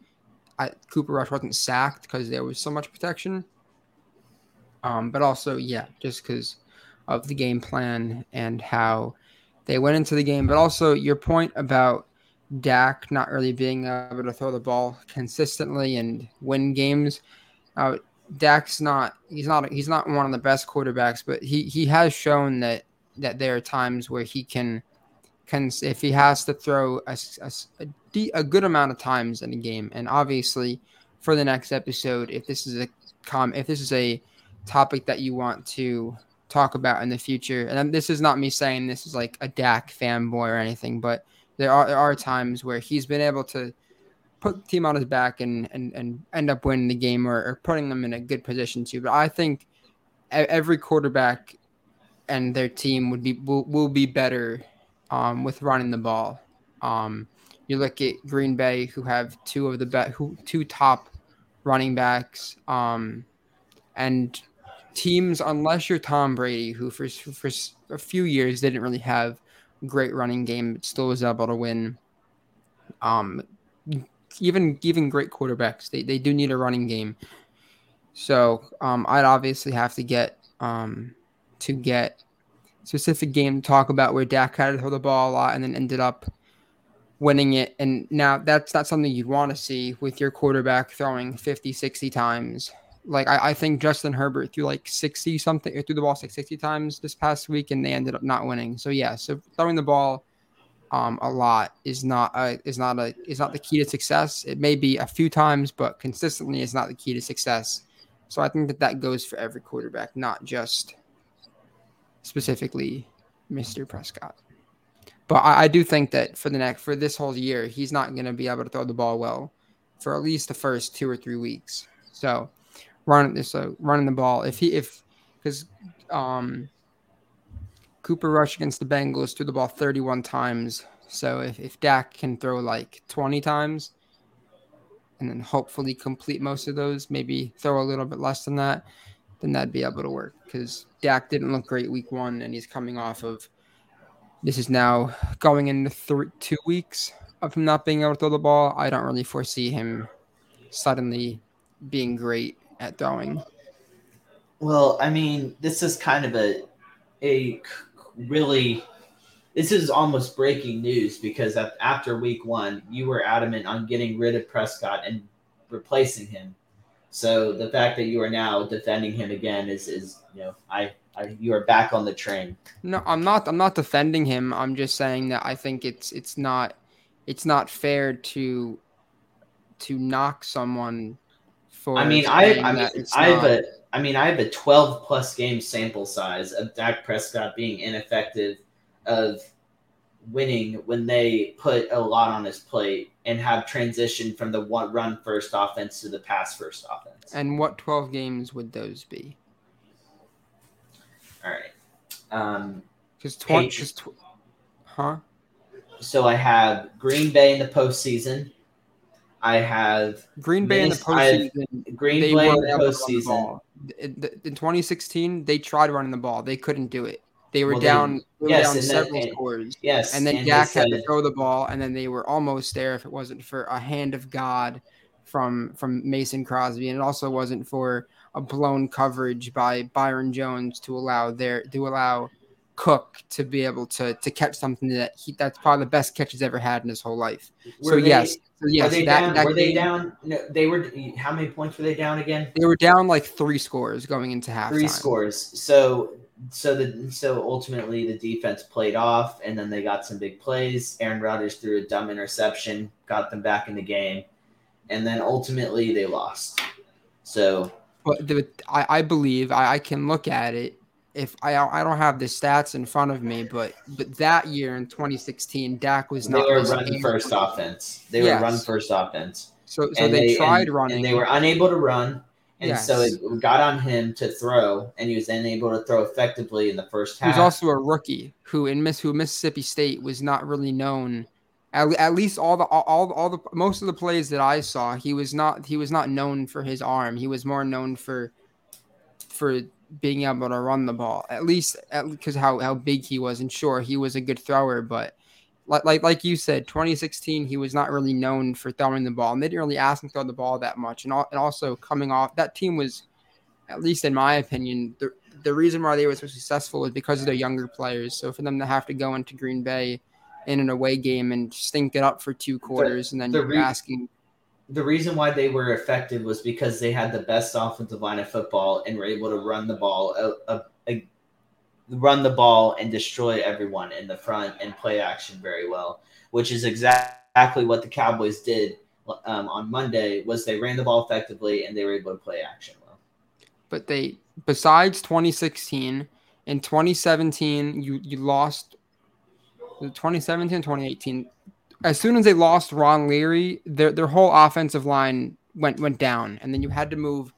I, Cooper Rush wasn't sacked because there was so much protection. Um, but also, yeah, just because of the game plan and how they went into the game. But also, your point about Dak not really being able to throw the ball consistently and win games. Uh, Dak's not he's not he's not one of the best quarterbacks, but he he has shown that that there are times where he can can if he has to throw a, a, a, good amount of times in a game, and obviously for the next episode, if this is a com if this is a topic that you want to talk about in the future, and this is not me saying this is like a Dak fanboy or anything, but there are there are times where he's been able to put the team on his back and and, and end up winning the game or, or putting them in a good position too. But I think every quarterback and their team would be will, will be better um, with running the ball. Um, you look at Green Bay, who have two of the best, who two top running backs, um, and teams unless you're Tom Brady, who for for a few years didn't really have great running game, but still was able to win. Um, even even great quarterbacks, they, they do need a running game. So um, I'd obviously have to get um, to get specific game to talk about where Dak had to throw the ball a lot and then ended up winning it. And now that's not something you'd want to see with your quarterback throwing 50, 60 times. Like I, I think Justin Herbert threw like 60 something, threw the ball like 60 times this past week and they ended up not winning. So yeah, so throwing the ball um, a lot is not a, is not a is not the key to success. It may be a few times, but consistently is not the key to success. So I think that that goes for every quarterback, not just specifically Mr. Prescott. But I, I do think that for the next for this whole year, he's not going to be able to throw the ball well for at least the first two or three weeks. So running this, so running the ball. If he if because um Cooper Rush against the Bengals threw the ball 31 times. So if, if Dak can throw like 20 times and then hopefully complete most of those, maybe throw a little bit less than that, then that'd be able to work. Because Dak didn't look great week one and he's coming off of this is now going into th- two weeks of him not being able to throw the ball. I don't really foresee him suddenly being great at throwing. Well, I mean, this is kind of a a really this is almost breaking news because after week one, you were adamant on getting rid of Prescott and replacing him. So the fact that you are now defending him again is, is you know, I, I you are back on the train. No, I'm not. I'm not defending him. I'm just saying that I think it's it's not it's not fair to to knock someone for. I mean, I I mean, I have a I mean, I have a 12 plus game sample size of Dak Prescott being ineffective, of winning when they put a lot on his plate and have transitioned from the one run first offense to the pass first offense. And what 12 games would those be? All right. Um, because 20, tw- huh? So I have Green Bay in the postseason. I have Green Bay in the postseason. Green Bay in the postseason in 2016 they tried running the ball. They couldn't do it. They were well, down, they, yes, down several then, scores. Yes, and then and Dak had to throw the ball, and then they were almost there if it wasn't for a hand of God from from Mason Crosby, and it also wasn't for a blown coverage by Byron Jones to allow their to allow Cook to be able to to catch something that he that's probably the best catch he's ever had in his whole life. Were so they, yes, so yes, were they that, down? That were game, they down? No, they were. How many points were they down again? They were down like three scores going into half. Three scores. So so the so ultimately the defense played off, and then they got some big plays. Aaron Rodgers threw a dumb interception, got them back in the game, and then ultimately they lost. So, but the, I, I believe I, I can look at it if I I don't have the stats in front of me, but but that year in 2016, Dak was not. They were run first offense. They yes. were run first offense. So so they, they, tried and, running. And they were unable to run, and yes. so it got on him to throw, and he was unable to throw effectively in the first half. He was also a rookie who in Miss who Mississippi State was not really known At, at least all the all all the most of the plays that I saw, he was not he was not known for his arm. He was more known for for being able to run the ball. At least because how how big he was, and sure he was a good thrower, but like like like you said, 2016 he was not really known for throwing the ball, and they didn't really ask him to throw the ball that much. And, all, and also coming off that team was, at least in my opinion, the the reason why they were so successful was because of their younger players. So for them to have to go into Green Bay in an away game and stink it up for two quarters, the, and then the you're re- asking. The reason why they were effective was because they had the best offensive line of football and were able to run the ball, a, a, a, run the ball and destroy everyone in the front and play action very well, which is exactly what the Cowboys did um, on Monday. Was they ran the ball effectively and they were able to play action well. But they, besides 2016, in 2017, you you lost 2017, 2018. As soon as they lost Ron Leary, their their whole offensive line went went down, and then you had to move.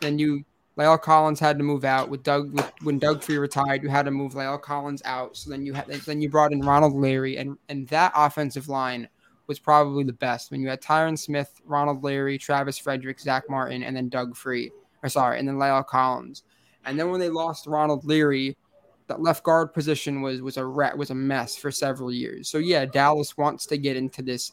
Then you La'el Collins had to move out with Doug. With, when Doug Free retired, you had to move La'el Collins out. So then you had then you brought in Ronald Leary, and and that offensive line was probably the best. When you had Tyron Smith, Ronald Leary, Travis Frederick, Zach Martin, and then Doug Free, or sorry, and then La'el Collins. And then when they lost Ronald Leary, that left guard position was was a rat was a mess for several years. So yeah, Dallas wants to get into this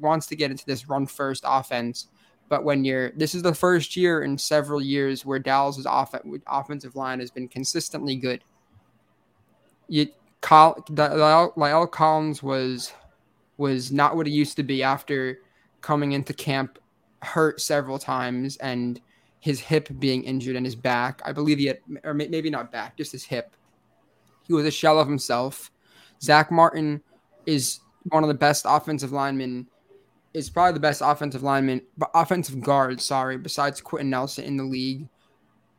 wants to get into this run first offense. But when you're this is the first year in several years where Dallas's off, offensive line has been consistently good. You Col- La'el Collins was was not what he used to be after coming into camp hurt several times and his hip being injured and his back. I believe he had, or maybe not back, just his hip he was a shell of himself. Zach Martin is one of the best offensive linemen, is probably the best offensive lineman, but offensive guard, sorry, besides Quenton Nelson in the league.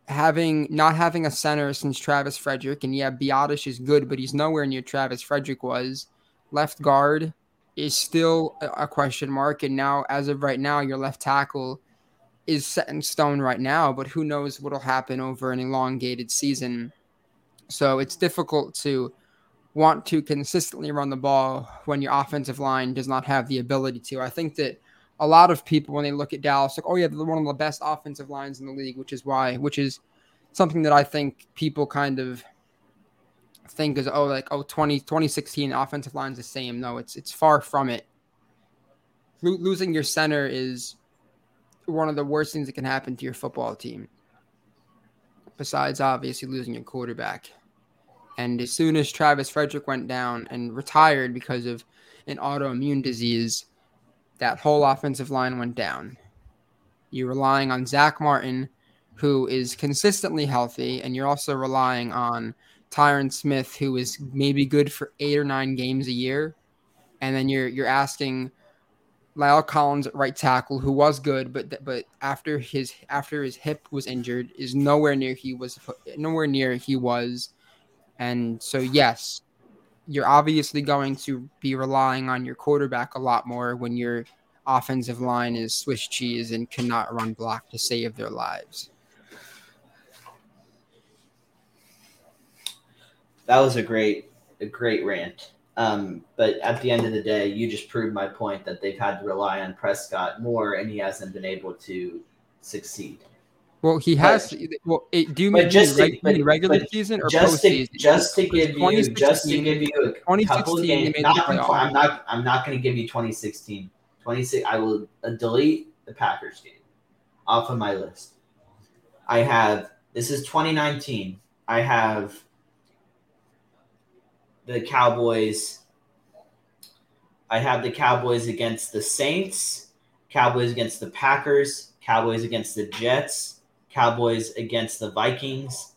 Having not having a center since Travis Frederick, and yeah, Biadasz is good, but he's nowhere near Travis Frederick was. Left guard is still a question mark, and now as of right now, your left tackle is set in stone right now, but who knows what'll happen over an elongated season. So it's difficult to want to consistently run the ball when your offensive line does not have the ability to. I think that a lot of people, when they look at Dallas, like, oh yeah, they're one of the best offensive lines in the league, which is why, which is something that I think people kind of think is, oh, like, oh, 20, 2016 offensive line's the same. No, it's it's far from it. Lo- losing your center is one of the worst things that can happen to your football team besides obviously losing your quarterback. And as soon as Travis Frederick went down and retired because of an autoimmune disease, that whole offensive line went down. You're relying on Zach Martin, who is consistently healthy, and you're also relying on Tyron Smith, who is maybe good for eight or nine games a year. And then you're you're asking La'el Collins at right tackle, who was good, but but after his after his hip was injured, is nowhere near he was nowhere near he was, and so yes, you're obviously going to be relying on your quarterback a lot more when your offensive line is Swiss cheese and cannot run block to save their lives. That was a great a great rant. Um, but at the end of the day, you just proved my point that they've had to rely on Prescott more, and he hasn't been able to succeed. Well, he has. But, well, it, do you mean just reg, but, regular but season or just postseason? To, just to give you, just to give you a couple of games. Not, I'm not. I'm not going to give you 2016. 26. I will uh, delete the Packers game off of my list. I have. This is 2019. I have the Cowboys. I have the Cowboys against the Saints, Cowboys against the Packers, Cowboys against the Jets, Cowboys against the Vikings,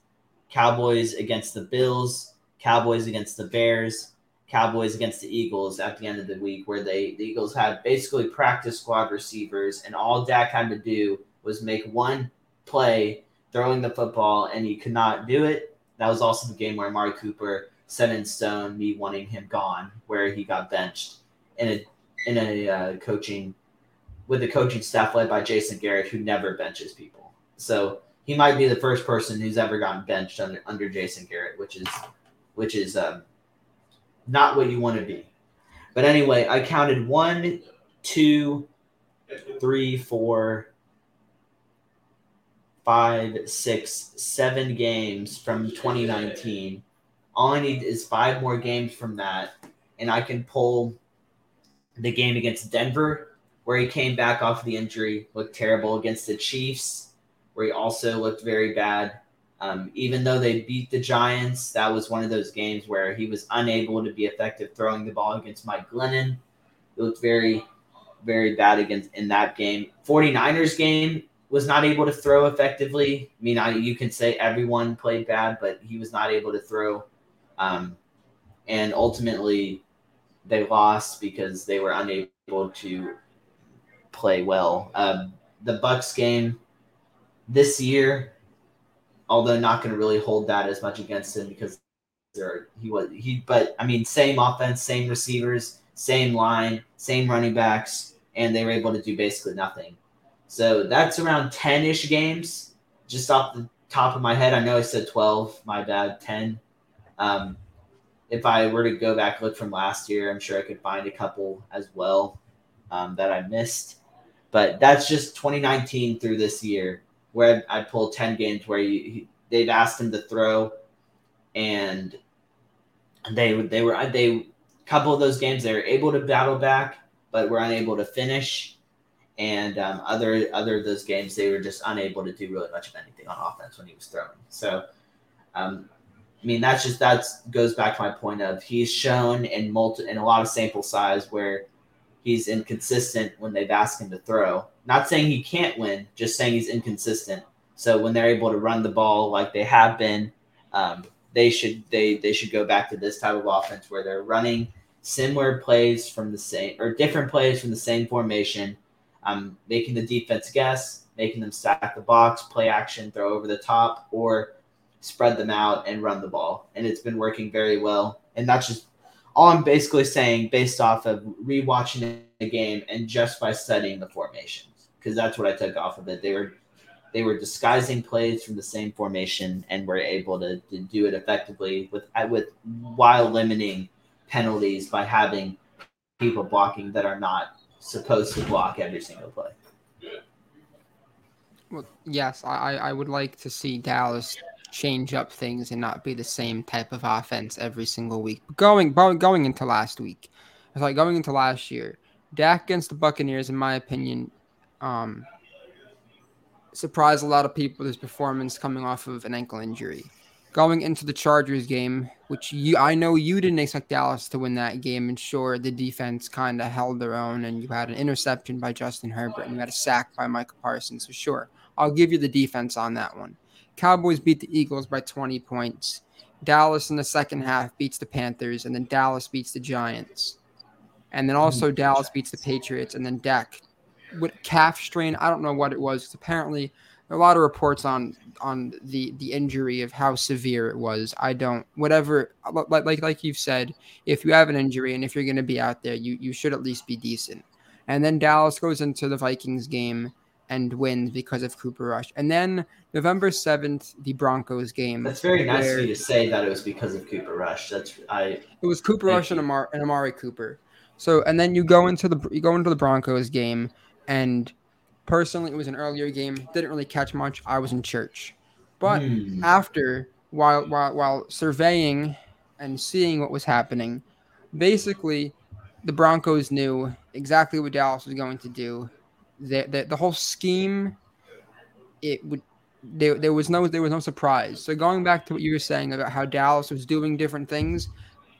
Cowboys against the Bills, Cowboys against the Bears, Cowboys against the Eagles at the end of the week, where they the Eagles had basically practice squad receivers, and all Dak had to do was make one play throwing the football, and he could not do it. That was also the game where Amari Cooper set in stone me wanting him gone, where he got benched in a in a uh, coaching with the coaching staff led by Jason Garrett, who never benches people. So he might be the first person who's ever gotten benched under under Jason Garrett, which is which is um, not what you want to be. But anyway, I counted one, two, three, four, five, six, seven games from 2019. All I need is five more games from that, and I can pull the game against Denver, where he came back off the injury, looked terrible against the Chiefs, where he also looked very bad. Um, even though they beat the Giants, that was one of those games where he was unable to be effective throwing the ball against Mike Glennon. He looked very, very bad against in that game. 49ers game was not able to throw effectively. I mean, I, you can say everyone played bad, but he was not able to throw. Um, and ultimately, they lost because they were unable to play well. Um, the Bucs game this year although not going to really hold that as much against him because there he was he. But I mean, same offense, same receivers, same line, same running backs, and they were able to do basically nothing. So that's around ten ish games, just off the top of my head. I know I said twelve. My bad, ten. Um, if I were to go back look from last year, I'm sure I could find a couple as well um, that I missed. But that's just 2019 through this year where I pulled ten games where you, they've asked him to throw, and they they were they couple of those games they were able to battle back, but were unable to finish. And um, other other of those games, they were just unable to do really much of anything on offense when he was throwing. So, um, I mean, that's just that goes back to my point of he's shown in multi in a lot of sample size where he's inconsistent when they've asked him to throw. Not saying he can't win, just saying he's inconsistent. So when they're able to run the ball like they have been, um, they should they they should go back to this type of offense where they're running similar plays from the same or different plays from the same formation, um, making the defense guess, making them stack the box, play action, throw over the top, or spread them out and run the ball. And it's been working very well. And that's just all I'm basically saying based off of rewatching the game and just by studying the formations because that's what I took off of it. They were they were disguising plays from the same formation and were able to, to do it effectively with with while limiting penalties by having people blocking that are not supposed to block every single play. Well, yes, I, I would like to see Dallas change up things and not be the same type of offense every single week. Going going into last week, it's like going into last year, Dak against the Buccaneers, in my opinion, um, surprised a lot of people with his performance coming off of an ankle injury. Going into the Chargers game, which you I know you didn't expect Dallas to win that game, and sure the defense kind of held their own, and you had an interception by Justin Herbert, and you had a sack by Micah Parsons. So sure, I'll give you the defense on that one. Cowboys beat the Eagles by 20 points. Dallas in the second half beats the Panthers, and then Dallas beats the Giants. And then also mm-hmm. Dallas beats the Patriots, and then Dak with calf strain. I don't know what it was. Apparently, a lot of reports on on the the injury of how severe it was. I don't whatever like like like you've said, if you have an injury and if you're going to be out there, you you should at least be decent. And then Dallas goes into the Vikings game and wins because of Cooper Rush. And then November 7th, the Broncos game. That's very nice of you to say that it was because of Cooper Rush. That's I It was Cooper Rush and, Amar, and Amari Cooper. So and then you go into the you go into the Broncos game and personally it was an earlier game, didn't really catch much. I was in church. But mm. after while while while surveying and seeing what was happening, basically the Broncos knew exactly what Dallas was going to do the, the, the whole scheme it would there, there was no there was no surprise. So going back to what you were saying about how Dallas was doing different things,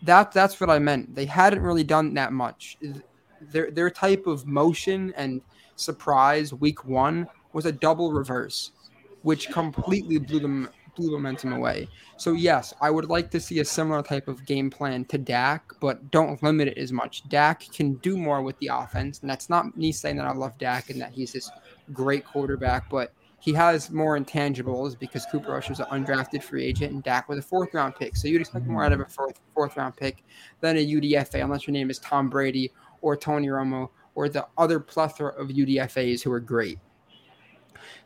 that that's what I meant. They hadn't really done that much. Their their type of motion and surprise week one was a double reverse, which completely blew them blew momentum away. So yes, I would like to see a similar type of game plan to Dak, but don't limit it as much. Dak can do more with the offense, and that's not me saying that I love Dak and that he's this great quarterback, but he has more intangibles because Cooper Rush was an undrafted free agent and Dak was a fourth round pick. So you'd expect more out of a fourth fourth round pick than a UDFA, unless your name is Tom Brady or Tony Romo or the other plethora of UDFAs who are great.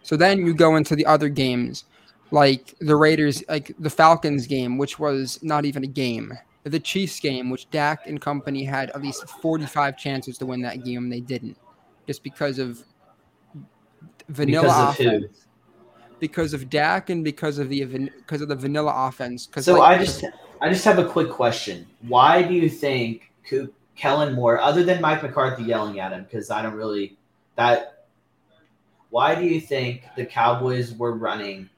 So then you go into the other games like the Raiders, like the Falcons game, which was not even a game. the Chiefs game, which Dak and company had at least 45 chances to win that game, they didn't, just because of vanilla Because of who? offense. Because of Dak and because of the because of the vanilla offense. So I just I just have a quick question. Why do you think Coop, Kellen Moore, other than Mike McCarthy yelling at him, because I don't really that. Why do you think the Cowboys were running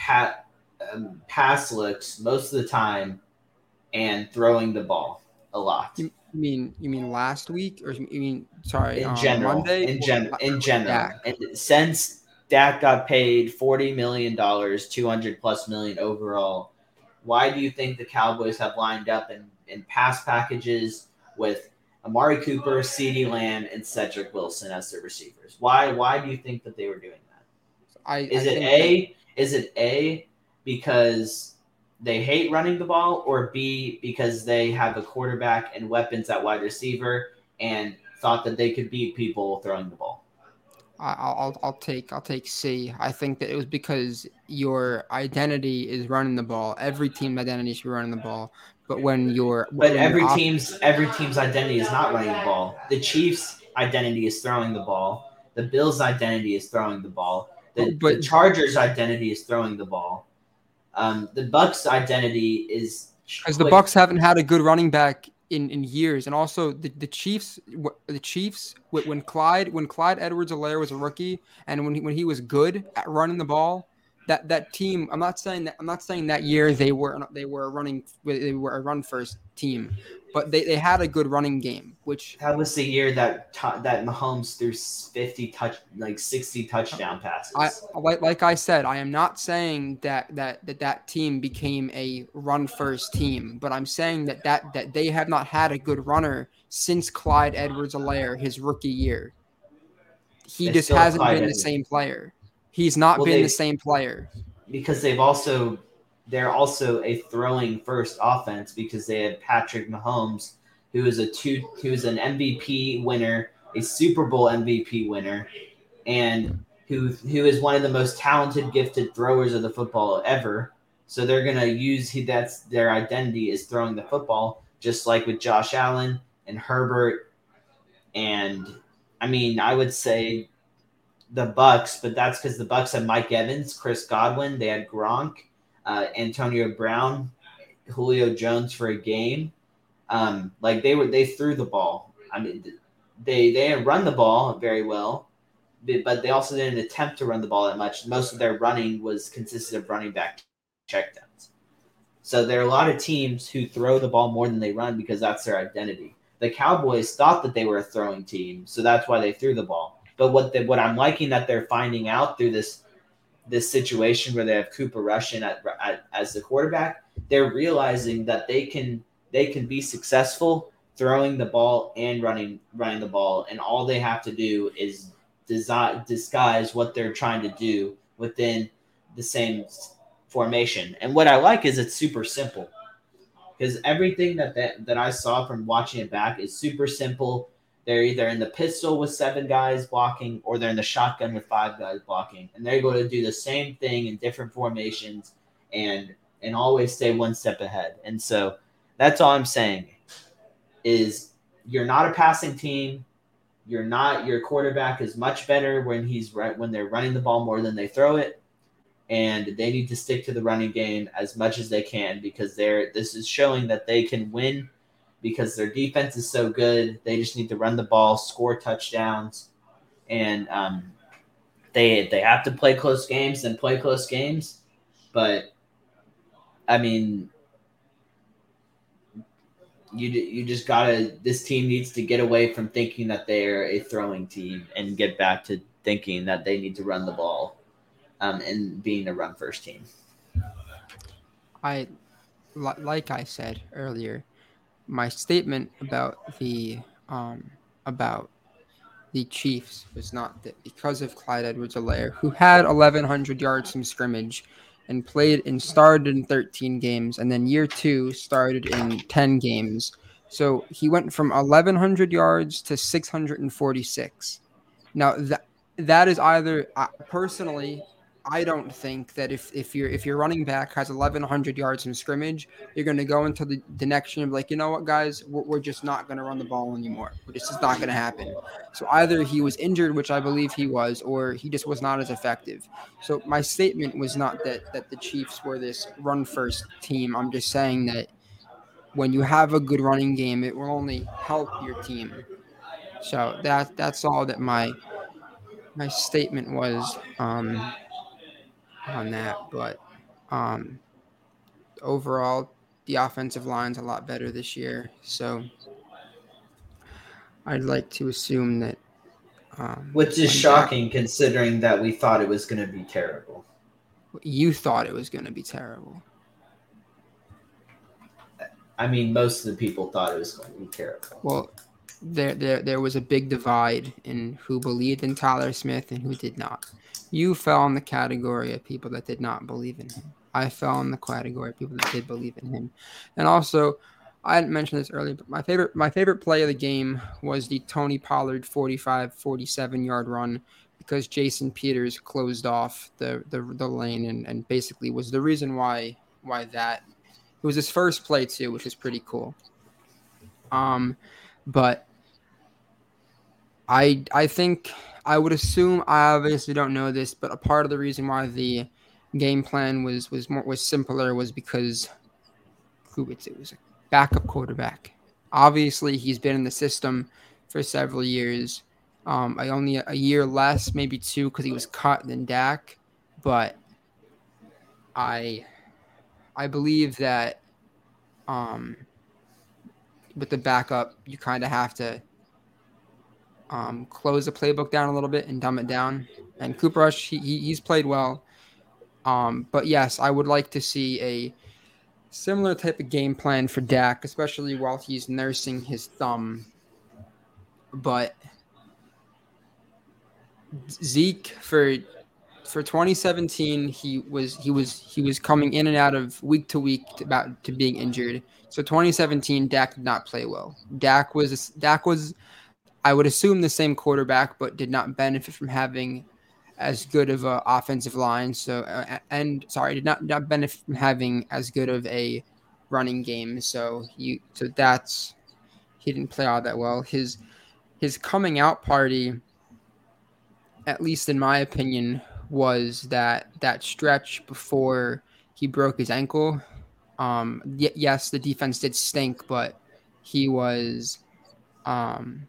pat um, pass looks most of the time and throwing the ball a lot You mean you mean last week or you mean sorry in um, general? Monday in gen in general, Dak? and since Dak got paid forty million dollars, two hundred plus million overall, why do you think the Cowboys have lined up in, in pass packages with Amari Cooper, CeeDee Lamb, and Cedric Wilson as their receivers? Why why do you think that they were doing that? I, Is I it A is it A because they hate running the ball or B because they have a quarterback and weapons at wide receiver and thought that they could beat people throwing the ball? I'll, I'll take I'll take C. I think that it was because your identity is running the ball. Every team's identity should be running the ball. But when you're But when your every off- team's every team's identity is not running the ball. The Chiefs' identity is throwing the ball. The Bills' identity is throwing the ball. The, Oh, but- the Chargers' identity is throwing the ball. Um, the Bucs' identity is because the. Bucs haven't had a good running back in, in years, and also the, the Chiefs the Chiefs when Clyde when Clyde Edwards-Helaire was a rookie, and when he, when he was good at running the ball, that that team. I'm not saying that I'm not saying that year they were they were running they were a run first team, but they, they had a good running game, which That was the year that that Mahomes threw fifty touch like sixty touchdown passes. I like like I said, I am not saying that that that, that team became a run first team, but I'm saying that, that that they have not had a good runner since Clyde Edwards-Helaire his rookie year. He It's just hasn't Clyde been Edwards. the same player. He's not Well, been they- the same player. because they've also they're also a throwing first offense because they have Patrick Mahomes, who is a two who is an MVP winner, a Super Bowl MVP winner, and who who is one of the most talented, gifted throwers of the football ever. So they're gonna use he that's their identity is throwing the football, just like with Josh Allen and Herbert, and I mean I would say the Bucs, but that's because the Bucs had Mike Evans, Chris Godwin, they had Gronk, uh, Antonio Brown, Julio Jones for a game. Um, like they were, they threw the ball. I mean, they they didn't run the ball very well, but they also didn't attempt to run the ball that much. Most of their running was consisted of running back checkdowns. So there are a lot of teams who throw the ball more than they run because that's their identity. The Cowboys thought that they were a throwing team, so that's why they threw the ball. But what the, what I'm liking that they're finding out through this this situation where they have Cooper Rush in at, at, as the quarterback, they're realizing that they can they can be successful throwing the ball and running running the ball, and all they have to do is disguise what they're trying to do within the same formation. And what I like is it's super simple because everything that, that that I saw from watching it back is super simple. They're either in the pistol with seven guys blocking, or they're in the shotgun with five guys blocking, and they're able to do the same thing in different formations and and always stay one step ahead. And so that's all I'm saying is you're not a passing team. You're not your quarterback is much better when he's right when they're running the ball more than they throw it. And they need to stick to the running game as much as they can because they're this is showing that they can win because their defense is so good. They just need to run the ball, score touchdowns, and um, they they have to play close games and play close games. But I mean, you you just gotta. This team needs to get away from thinking that they're a throwing team and get back to thinking that they need to run the ball, um, and being a run first team. I like I said earlier, my statement about the um about the Chiefs was not that because of Clyde Edwards-Helaire, who had 1,100 yards from scrimmage and played and started in 13 games, and then year two started in 10 games. So he went from 1,100 yards to 646. Now that that is either uh, personally, I don't think that if if your if your running back has 1100 yards in scrimmage, you're going to go into the, the next year and be like, you know what, guys, we're, we're just not going to run the ball anymore. This is not going to happen. So either he was injured, which I believe he was, or he just was not as effective. So my statement was not that that the Chiefs were this run first team. I'm just saying that when you have a good running game, it will only help your team. So that that's all that my my statement was um, on that. But um, overall, the offensive line's a lot better this year. So I'd like to assume that. Um, Which is shocking considering that we thought it was going to be terrible. You thought it was going to be terrible. I mean, most of the people thought it was going to be terrible. Well, there, there, there was a big divide in who believed in Tyler Smith and who did not. You fell in the category of people that did not believe in him. I fell in the category of people that did believe in him. And also, I didn't mention this earlier, but my favorite my favorite play of the game was the Tony Pollard 45 47 yard run because Jason Peters closed off the the, the lane and, and basically was the reason why why that it was his first play too, which was pretty cool. Um but I I think I would assume I obviously don't know this, but a part of the reason why the game plan was was more was simpler was because Kubitz was a backup quarterback. Obviously, he's been in the system for several years. Um, I only a year less, maybe two, because he was cut than Dak. But I I believe that um, with the backup, you kind of have to um, close the playbook down a little bit and dumb it down. And Cooper Rush, he, he's played well. Um, but yes, I would like to see a similar type of game plan for Dak, especially while he's nursing his thumb. But Zeke for for 2017, he was he was he was coming in and out of week to week to about to being injured. So 2017, Dak did not play well. Dak was Dak was I would assume the same quarterback, but did not benefit from having as good of an offensive line. So, uh, and sorry, did not, not benefit from having as good of a running game. So he, so that's he didn't play all that well. His his coming out party, at least in my opinion, was that that stretch before he broke his ankle. Um, y- yes, the defense did stink, but he was um,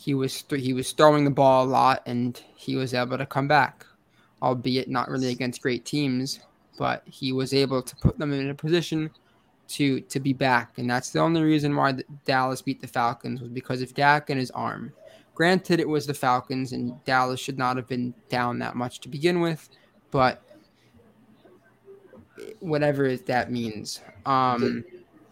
he was th- he was throwing the ball a lot and he was able to come back, albeit not really against great teams, but he was able to put them in a position to to be back, and that's the only reason why Dallas beat the Falcons was because of Dak and his arm. Granted, it was the Falcons, and Dallas should not have been down that much to begin with, but whatever that means. Um,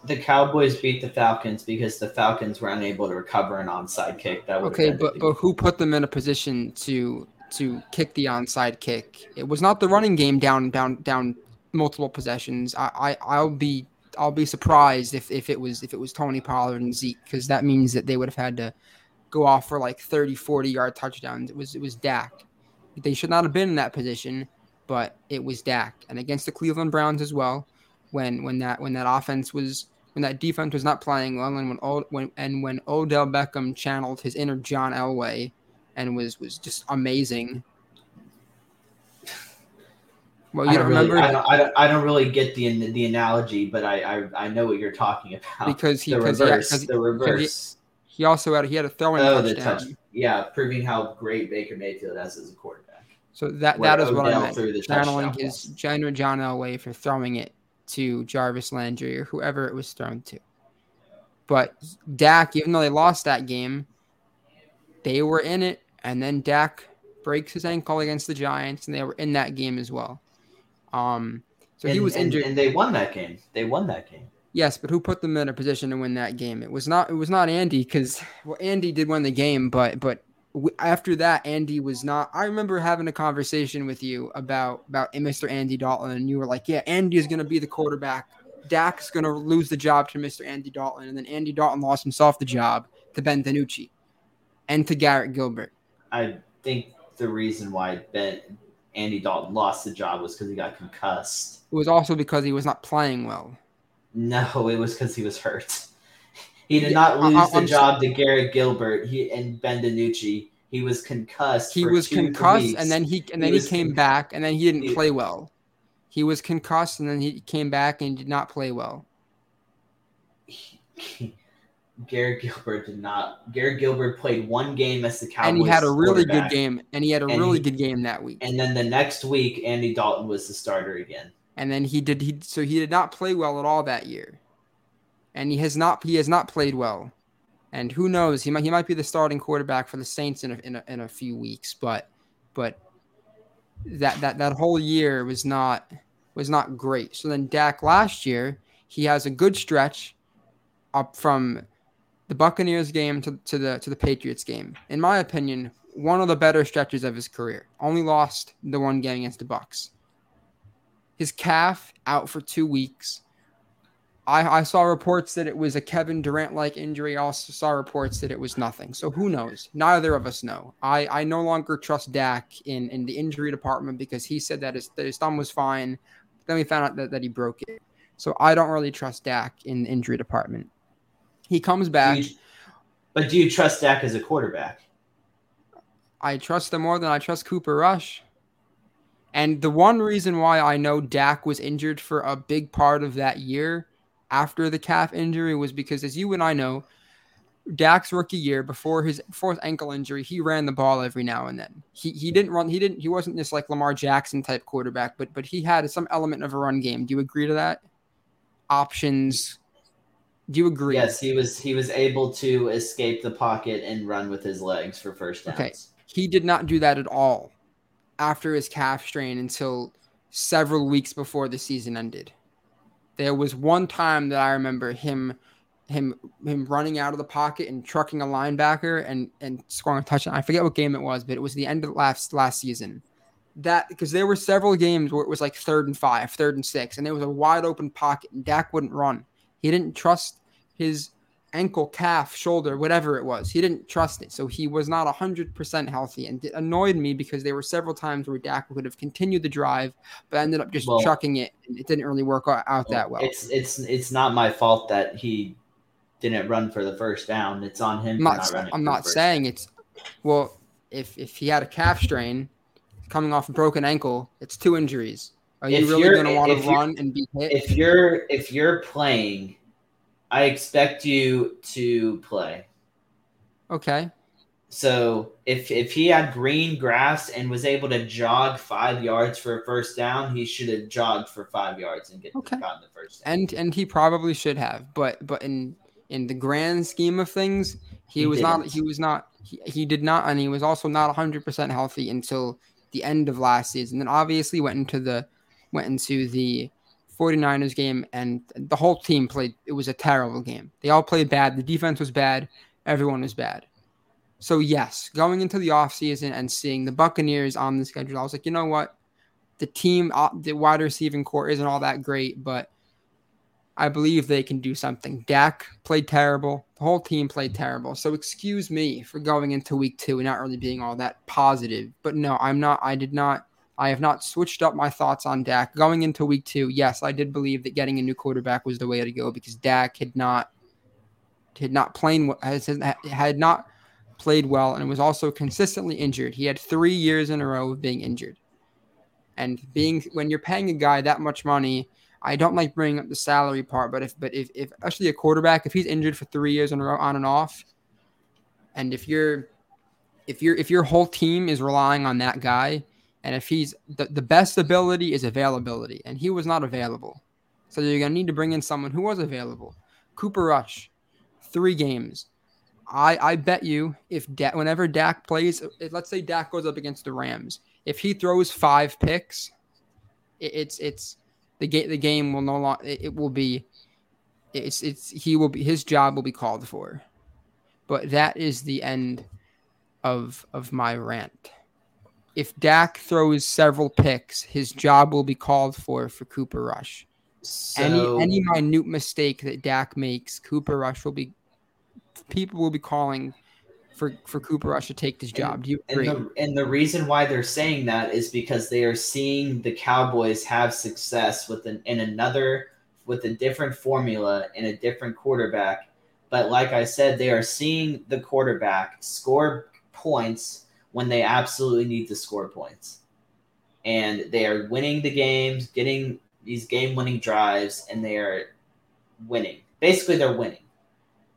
the Cowboys beat the Falcons because the Falcons were unable to recover an onside kick. That okay, but but who put them in a position to to kick the onside kick? It was not the running game down down down multiple possessions. I, I I'll be I'll be surprised if, if it was if it was Tony Pollard and Zeke because that means that they would have had to go off for like 30 40 yard touchdowns. It was it was Dak. They should not have been in that position, but it was Dak. And against the Cleveland Browns as well, when when that when that offense was when that defense was not playing well, and when old when and when Odell Beckham channeled his inner John Elway, and was was just amazing. Well, you I don't, don't remember. Really, I, don't, I, don't, I don't really get the the analogy, but I, I, I know what you're talking about. Because he the reverse, he, the reverse. He, he, also had he had a throwing oh, touchdown. The touch, yeah, proving how great Baker Mayfield has as a quarterback. So that that is Odell what I meant. Channeling his general John Elway for throwing it to Jarvis Landry or whoever it was thrown to. But Dak, even though they lost that game, they were in it. And then Dak breaks his ankle against the Giants, and they were in that game as well. Um, so and, he was and, injured, and they won that game. They won that game. Yes, but who put them in a position to win that game? It was not. It was not Andy because well, Andy did win the game, but but after that, Andy was not. I remember having a conversation with you about about Mr. Andy Dalton, and you were like, "Yeah, Andy is going to be the quarterback. Dak's going to lose the job to Mr. Andy Dalton," and then Andy Dalton lost himself the job to Ben DiNucci and to Garrett Gilbert. I think the reason why Ben Andy Dalton lost the job was because he got concussed. It was also because he was not playing well. No, it was because he was hurt. He did not lose I, the job to Garrett Gilbert he, and Ben DiNucci. He was concussed. He was concussed, and then he and then he, he came back, and then he didn't play well. He was concussed, and then he came back and did not play well. Garrett Gilbert did not. Garrett Gilbert played one game as the Cowboys, and he had a really good game, and he had a really he, good game that week. And then the next week, Andy Dalton was the starter again. And then he did he so he did not play well at all that year, and he has not he has not played well, and who knows he might he might be the starting quarterback for the Saints in a, in a, in a few weeks, but but that that that whole year was not was not great. So then Dak last year he has a good stretch up from the Buccaneers game to, to the to the Patriots game. In my opinion, one of the better stretches of his career. Only lost the one game against the Bucs. His calf out for two weeks. I, I saw reports that it was a Kevin Durant like injury. I also saw reports that it was nothing. So who knows? Neither of us know. I, I no longer trust Dak in, in the injury department because he said that his, that his thumb was fine. Then we found out that, that he broke it. So I don't really trust Dak in the injury department. He comes back. Do you, but do you trust Dak as a quarterback? I trust him more than I trust Cooper Rush. And the one reason why I know Dak was injured for a big part of that year after the calf injury was because, as you and I know, Dak's rookie year before his fourth ankle injury, he ran the ball every now and then. He he didn't run. He didn't. He wasn't this like Lamar Jackson type quarterback, but but he had some element of a run game. Do you agree to that? Options, do you agree? Yes, he was he was able to escape the pocket and run with his legs for first downs. Okay. He did not do that at all after his calf strain until several weeks before the season ended. There was one time that I remember him him him running out of the pocket and trucking a linebacker and and scoring a touchdown. I forget what game it was, but it was the end of last last season. That because there were several games where it was like third and five, third and six, and there was a wide open pocket and Dak wouldn't run. He didn't trust his ankle, calf, shoulder, whatever it was. He didn't trust it. So he was not 100% healthy. And it annoyed me because there were several times where Dak could have continued the drive, but ended up just well, chucking it. And it didn't really work out that well. It's, it's, it's not my fault that he didn't run for the first down. It's on him. I'm not, not I'm not saying down. it's, well, if, if he had a calf strain coming off a broken ankle, it's two injuries. Are you really going to want to run and be hit? If you're if you're playing I expect you to play. Okay. So if if he had green grass and was able to jog five yards for a first down, he should have jogged for five yards and get okay. gotten the first down. And and he probably should have, but but in in the grand scheme of things, he, he was didn't. not he was not he, he did not and he was also not 100% healthy until the end of last season. Then obviously went into the went into the 49ers game, and the whole team played. It was a terrible game. They all played bad. The defense was bad. Everyone was bad. So, yes, going into the offseason and seeing the Buccaneers on the schedule, I was like, you know what? The team, uh, the wide receiving core isn't all that great, but I believe they can do something. Dak played terrible. The whole team played terrible. So, excuse me for going into week two and not really being all that positive. But no, I'm not. I did not I have not switched up my thoughts on Dak going into week two. Yes, I did believe that getting a new quarterback was the way to go because Dak had not had not played had not played well and was also consistently injured. He had three years in a row of being injured, and being when you're paying a guy that much money. I don't like bringing up the salary part, but if but if, if actually a quarterback, if he's injured for three years in a row on and off, and if you're if your if your whole team is relying on that guy, and if he's the, the best ability is availability, and he was not available. So you're going to need to bring in someone who was available. Cooper Rush, three games. I, I bet you if da- whenever Dak plays, if, let's say Dak goes up against the Rams, if he throws five picks, it, it's it's the game the game will no longer it, it will be it's it's he will be his job will be called for. But that is the end of of my rant if Dak throws several picks, his job will be called for for Cooper Rush. So, any any minute mistake that Dak makes, Cooper Rush will be people will be calling for for Cooper Rush to take this job. Do you agree? And the, and the reason why they're saying that is because they are seeing the Cowboys have success with an in another with a different formula and a different quarterback. But like I said, they are seeing the quarterback score points when they absolutely need to score points. And they are winning the games, getting these game winning drives, and they are winning. Basically, they're winning.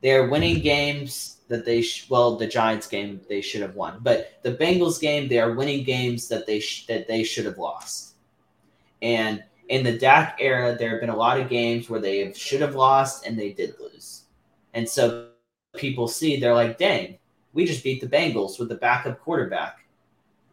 They're winning games that they sh- well the Giants game they should have won, but the Bengals game they are winning games that they sh- that they should have lost. And in the Dak era, there have been a lot of games where they should have lost and they did lose, and so people see they're like, "Dang, we just beat the Bengals with the backup quarterback."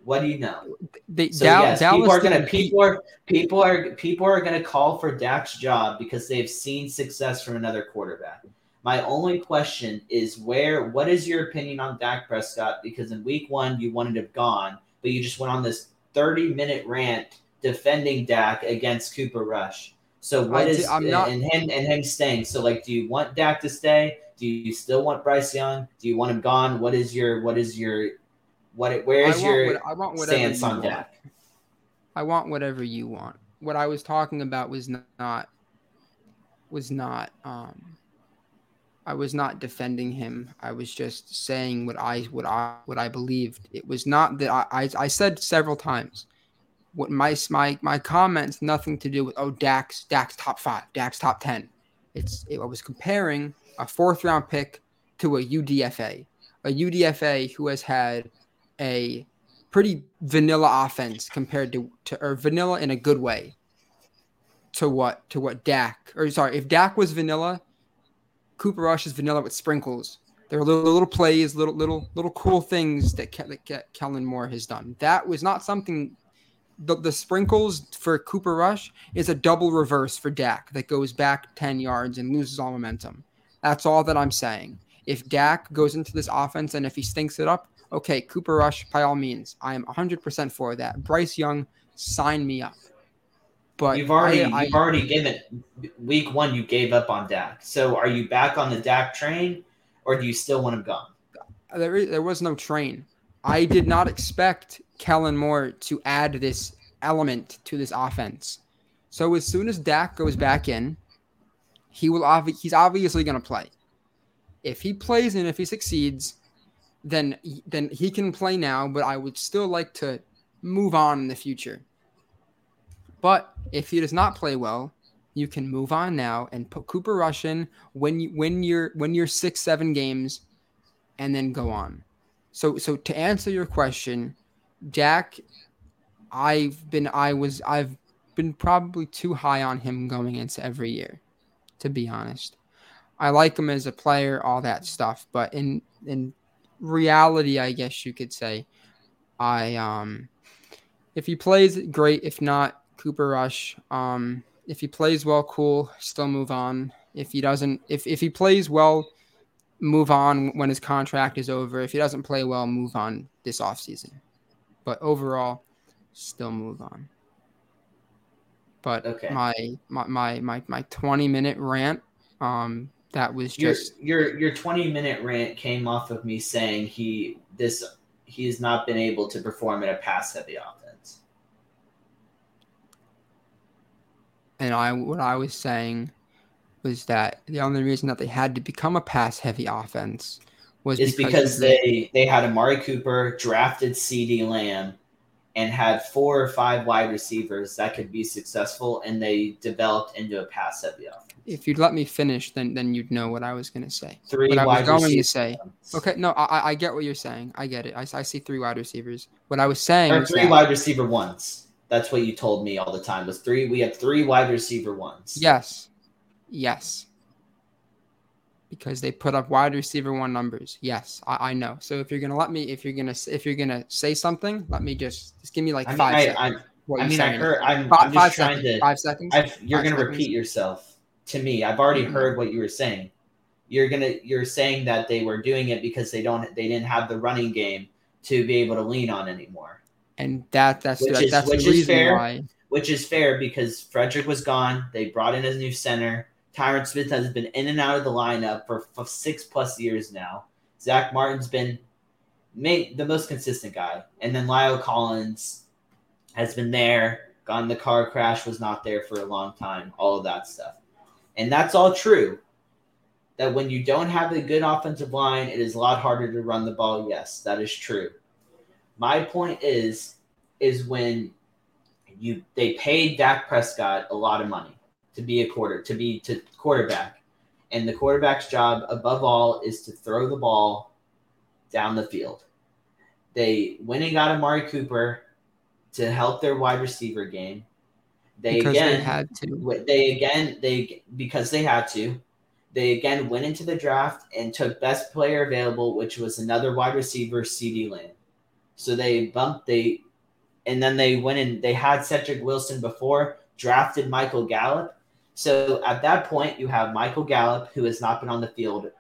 What do you know? They, so yes, people are gonna people are people are people are gonna call for Dak's job because they've seen success from another quarterback. My only question is where what is your opinion on Dak Prescott? Because in week one you wanted him gone, but you just went on this 30 minute rant defending Dak against Cooper Rush. So what is I'm not, and him and him staying? So like do you want Dak to stay? Do you still want Bryce Young? Do you want him gone? What is your what is your what where is your what, I want stance on Dak? I want whatever you want. What I was talking about was not was not um I was not defending him. I was just saying what I what I what I believed. It was not that I I, I said several times what my my my comments nothing to do with oh Dax Dax top five Dax top ten. It's it, I was comparing a fourth round pick to a UDFA, a UDFA who has had a pretty vanilla offense compared to, to or vanilla in a good way to what to what Dak or sorry if Dak was vanilla Cooper Rush is vanilla with sprinkles. There are little, little plays, little little little cool things that, Ke- that Kellen Moore has done. That was not something. The, the sprinkles for Cooper Rush is a double reverse for Dak that goes back 10 yards and loses all momentum. That's all that I'm saying. If Dak goes into this offense and if he stinks it up, okay, Cooper Rush, by all means, I am 100% for that. Bryce Young, sign me up. But you've already I, you've I, already given week one. You gave up on Dak. So are you back on the Dak train, or do you still want him gone? There, there was no train. I did not expect Kellen Moore to add this element to this offense. So as soon as Dak goes back in, he will obvi- he's obviously going to play. If he plays and if he succeeds, then then he can play now. But I would still like to move on in the future. But if he does not play well, you can move on now and put Cooper Rush in when you when you're when you're six seven games, and then go on. So so to answer your question, Jack, I've been I was I've been probably too high on him going into every year, to be honest. I like him as a player, all that stuff, but in in reality, I guess you could say, I um, if he plays great, if not, Cooper Rush. Um, if he plays well, cool. Still move on. If he doesn't, if if he plays well, move on when his contract is over. If he doesn't play well, move on this offseason. But overall, still move on. But okay. my, my my my my 20 minute rant, um, that was just your your your 20 minute rant came off of me saying he this he has not been able to perform in a pass heavy offense. And I what I was saying was that the only reason that they had to become a pass heavy offense was is because, because they they had Amari Cooper, drafted CeeDee Lamb, and had four or five wide receivers that could be successful, and they developed into a pass heavy offense. If you'd let me finish, then then you'd know what I was going to say. Three what I was going to say. Okay, no, I, I get what you're saying. I get it. I, I see three wide receivers. What I was saying. Or three that, wide receiver ones. That's what you told me all the time. Was three? We have three wide receiver ones. Yes, yes. Because they put up wide receiver one numbers. Yes, I, I know. So if you're gonna let me, if you're gonna, if you're gonna say something, let me just just give me like I five. Mean, seconds. I, I, mean, I heard. I'm, five, I'm just trying seconds, to. Five seconds. I've, you're going to repeat yourself to me. I've already mm-hmm. heard what you were saying. You're gonna. You're saying that they were doing it because they don't. They didn't have the running game to be able to lean on anymore. And that that's which is, that's which the reason fair. why which is fair because Frederick was gone. They brought in a new center. Tyron Smith has been in and out of the lineup for, for six plus years now. Zack Martin's been the most consistent guy. And then La'el Collins has been there, gone the car crash, was not there for a long time, all of that stuff. And that's all true. That when you don't have a good offensive line, it is a lot harder to run the ball. Yes, that is true. My point is, is when you they paid Dak Prescott a lot of money to be a quarter to be to quarterback, and the quarterback's job above all is to throw the ball down the field. They went and got Amari Cooper to help their wide receiver game. They Because again they had to. they again they because they had to. They again went into the draft and took best player available, which was another wide receiver, CeeDee Lamb. So they bumped they, and then they went and they had Cedric Wilson before, drafted Michael Gallup. So at that point, you have Michael Gallup, who has not been on the field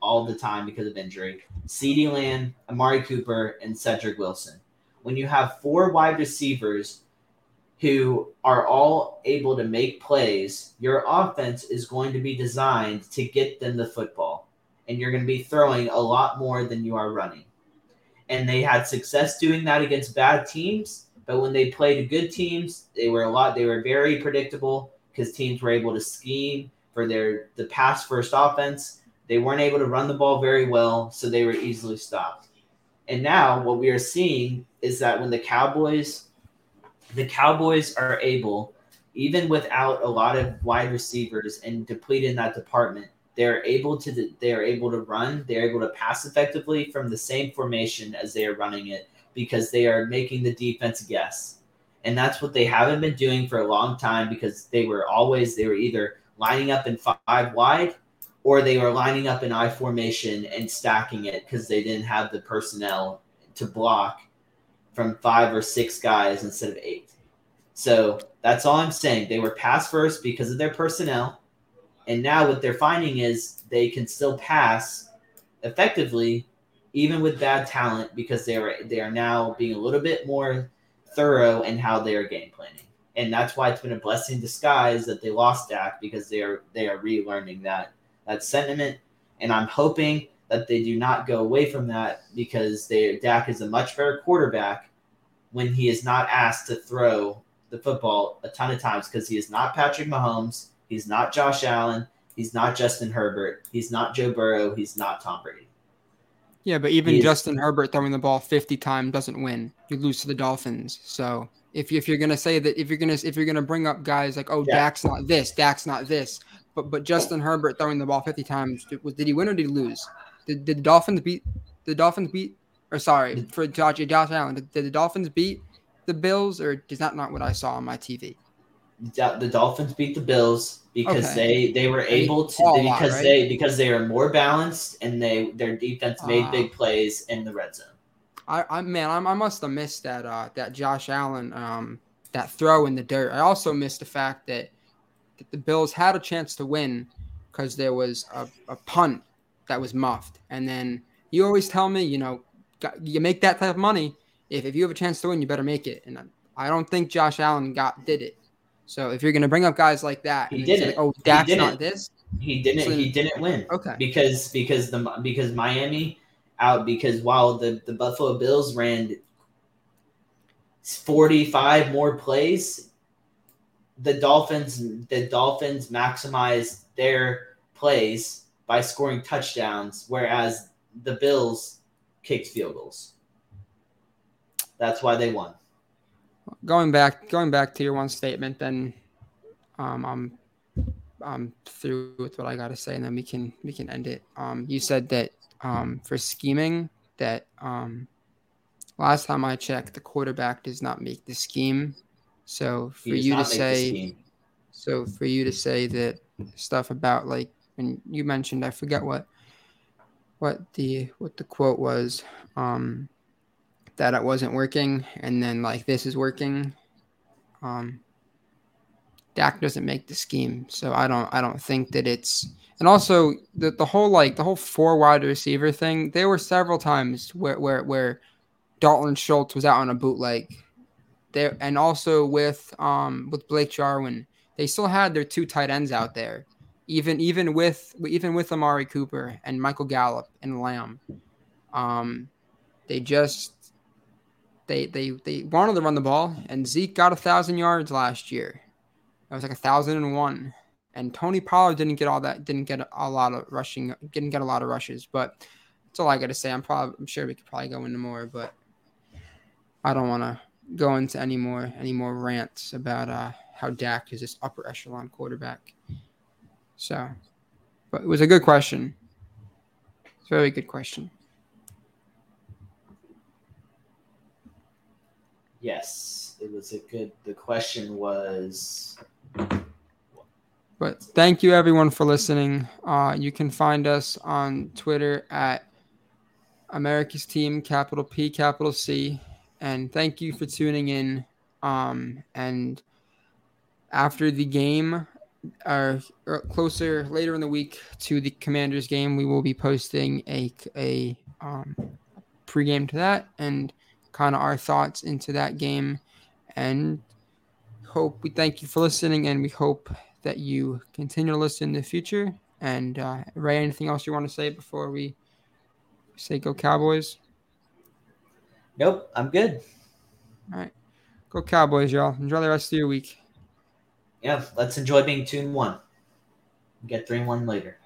all the time because of injury, CeeDee Lamb, Amari Cooper, and Cedric Wilson. When you have four wide receivers who are all able to make plays, your offense is going to be designed to get them the football. And you're going to be throwing a lot more than you are running. And they had success doing that against bad teams, but when they played good teams, they were a lot they were very predictable because teams were able to scheme for their the pass first offense. They weren't able to run the ball very well, so they were easily stopped. And now what we are seeing is that when the Cowboys the Cowboys are able, even without a lot of wide receivers and depleted in that department, they're able to they are able to run, they're able to pass effectively from the same formation as they are running it because they are making the defense guess. And that's what they haven't been doing for a long time because they were always they were either lining up in five wide or they were lining up in I formation and stacking it because they didn't have the personnel to block from five or six guys instead of eight. So that's all I'm saying. They were pass first because of their personnel. And now what they're finding is they can still pass effectively even with bad talent because they are they are now being a little bit more thorough in how they are game planning. And that's why it's been a blessing in disguise that they lost Dak because they are they are relearning that that sentiment. And I'm hoping that they do not go away from that because they Dak is a much better quarterback when he is not asked to throw the football a ton of times because he is not Patrick Mahomes, he's not Josh Allen, he's not Justin Herbert, he's not Joe Burrow, he's not Tom Brady. Yeah, but even Justin Herbert throwing the ball 50 times doesn't win. You lose to the Dolphins. So if, if you're gonna say that if you're gonna if you're gonna bring up guys like oh Yeah. Dak's not this, Dak's not this, but but Justin Herbert throwing the ball 50 times did, did he win or did he lose? Did, did the Dolphins beat the Dolphins beat or sorry mm. for Josh, Josh Allen? Did, did the Dolphins beat the Bills or is that not what I saw on my TV? The Dolphins beat the Bills because Okay. they they were able to a lot, because right? they because they are more balanced and they their defense made Ah. big plays in the red zone. I, I man, I, I must have missed that uh that Josh Allen um that throw in the dirt. I also missed the fact that, that the Bills had a chance to win because there was a, a punt that was muffed. And then you always tell me, you know, you make that type of money. If, if you have a chance to win, you better make it. And I, I don't think Josh Allen got did it. So if you're gonna bring up guys like that, He and then say, didn't. oh, He Dak's didn't. not this. He didn't So- he didn't win. Okay. because because the because Miami out because while the the Buffalo Bills ran 45 more plays the Dolphins the Dolphins maximized their plays by scoring touchdowns whereas the Bills kicked field goals that's why they won going back going back to your one statement then um i'm i'm through with what i got to say and then we can we can end it. Um you said that um for scheming that um last time i checked the quarterback does not make the scheme. So for you to not make the say so for you to say that stuff about like and you mentioned I forget what what the what the quote was um that it wasn't working and then like this is working. Um Dak doesn't make the scheme so I don't I don't think that it's and also the the whole like the whole four wide receiver thing there were several times where where where Dalton Schultz was out on a bootleg. There and also with um with Blake Jarwin they still had their two tight ends out there, even even with even with Amari Cooper and Michael Gallup and Lamb. Um, they just they they they wanted to run the ball, and Zeke got a thousand yards last year. It was like a thousand and one, and Tony Pollard didn't get all that, didn't get a lot of rushing, didn't get a lot of rushes. But that's all I got to say. I'm probably, I'm sure we could probably go into more, but I don't want to go into any more any more rants about uh, how Dak is this upper echelon quarterback. So, but it was a good question. It's a very good question. Yes, it was a good. The question was. But thank you everyone for listening. Uh, you can find us on Twitter at America's Team, capital P, capital C, and thank you for tuning in. Um, and after the game, or, or closer later in the week to the Commanders game, we will be posting a a um, pregame to that and kind of our thoughts into that game. And hope we thank you for listening, and we hope that you continue to listen in the future. And uh, Ray, anything else you want to say before we say go Cowboys? Nope, I'm good. All right, go Cowboys, y'all. Enjoy the rest of your week. Yeah, let's enjoy being two and one. Get three and one later.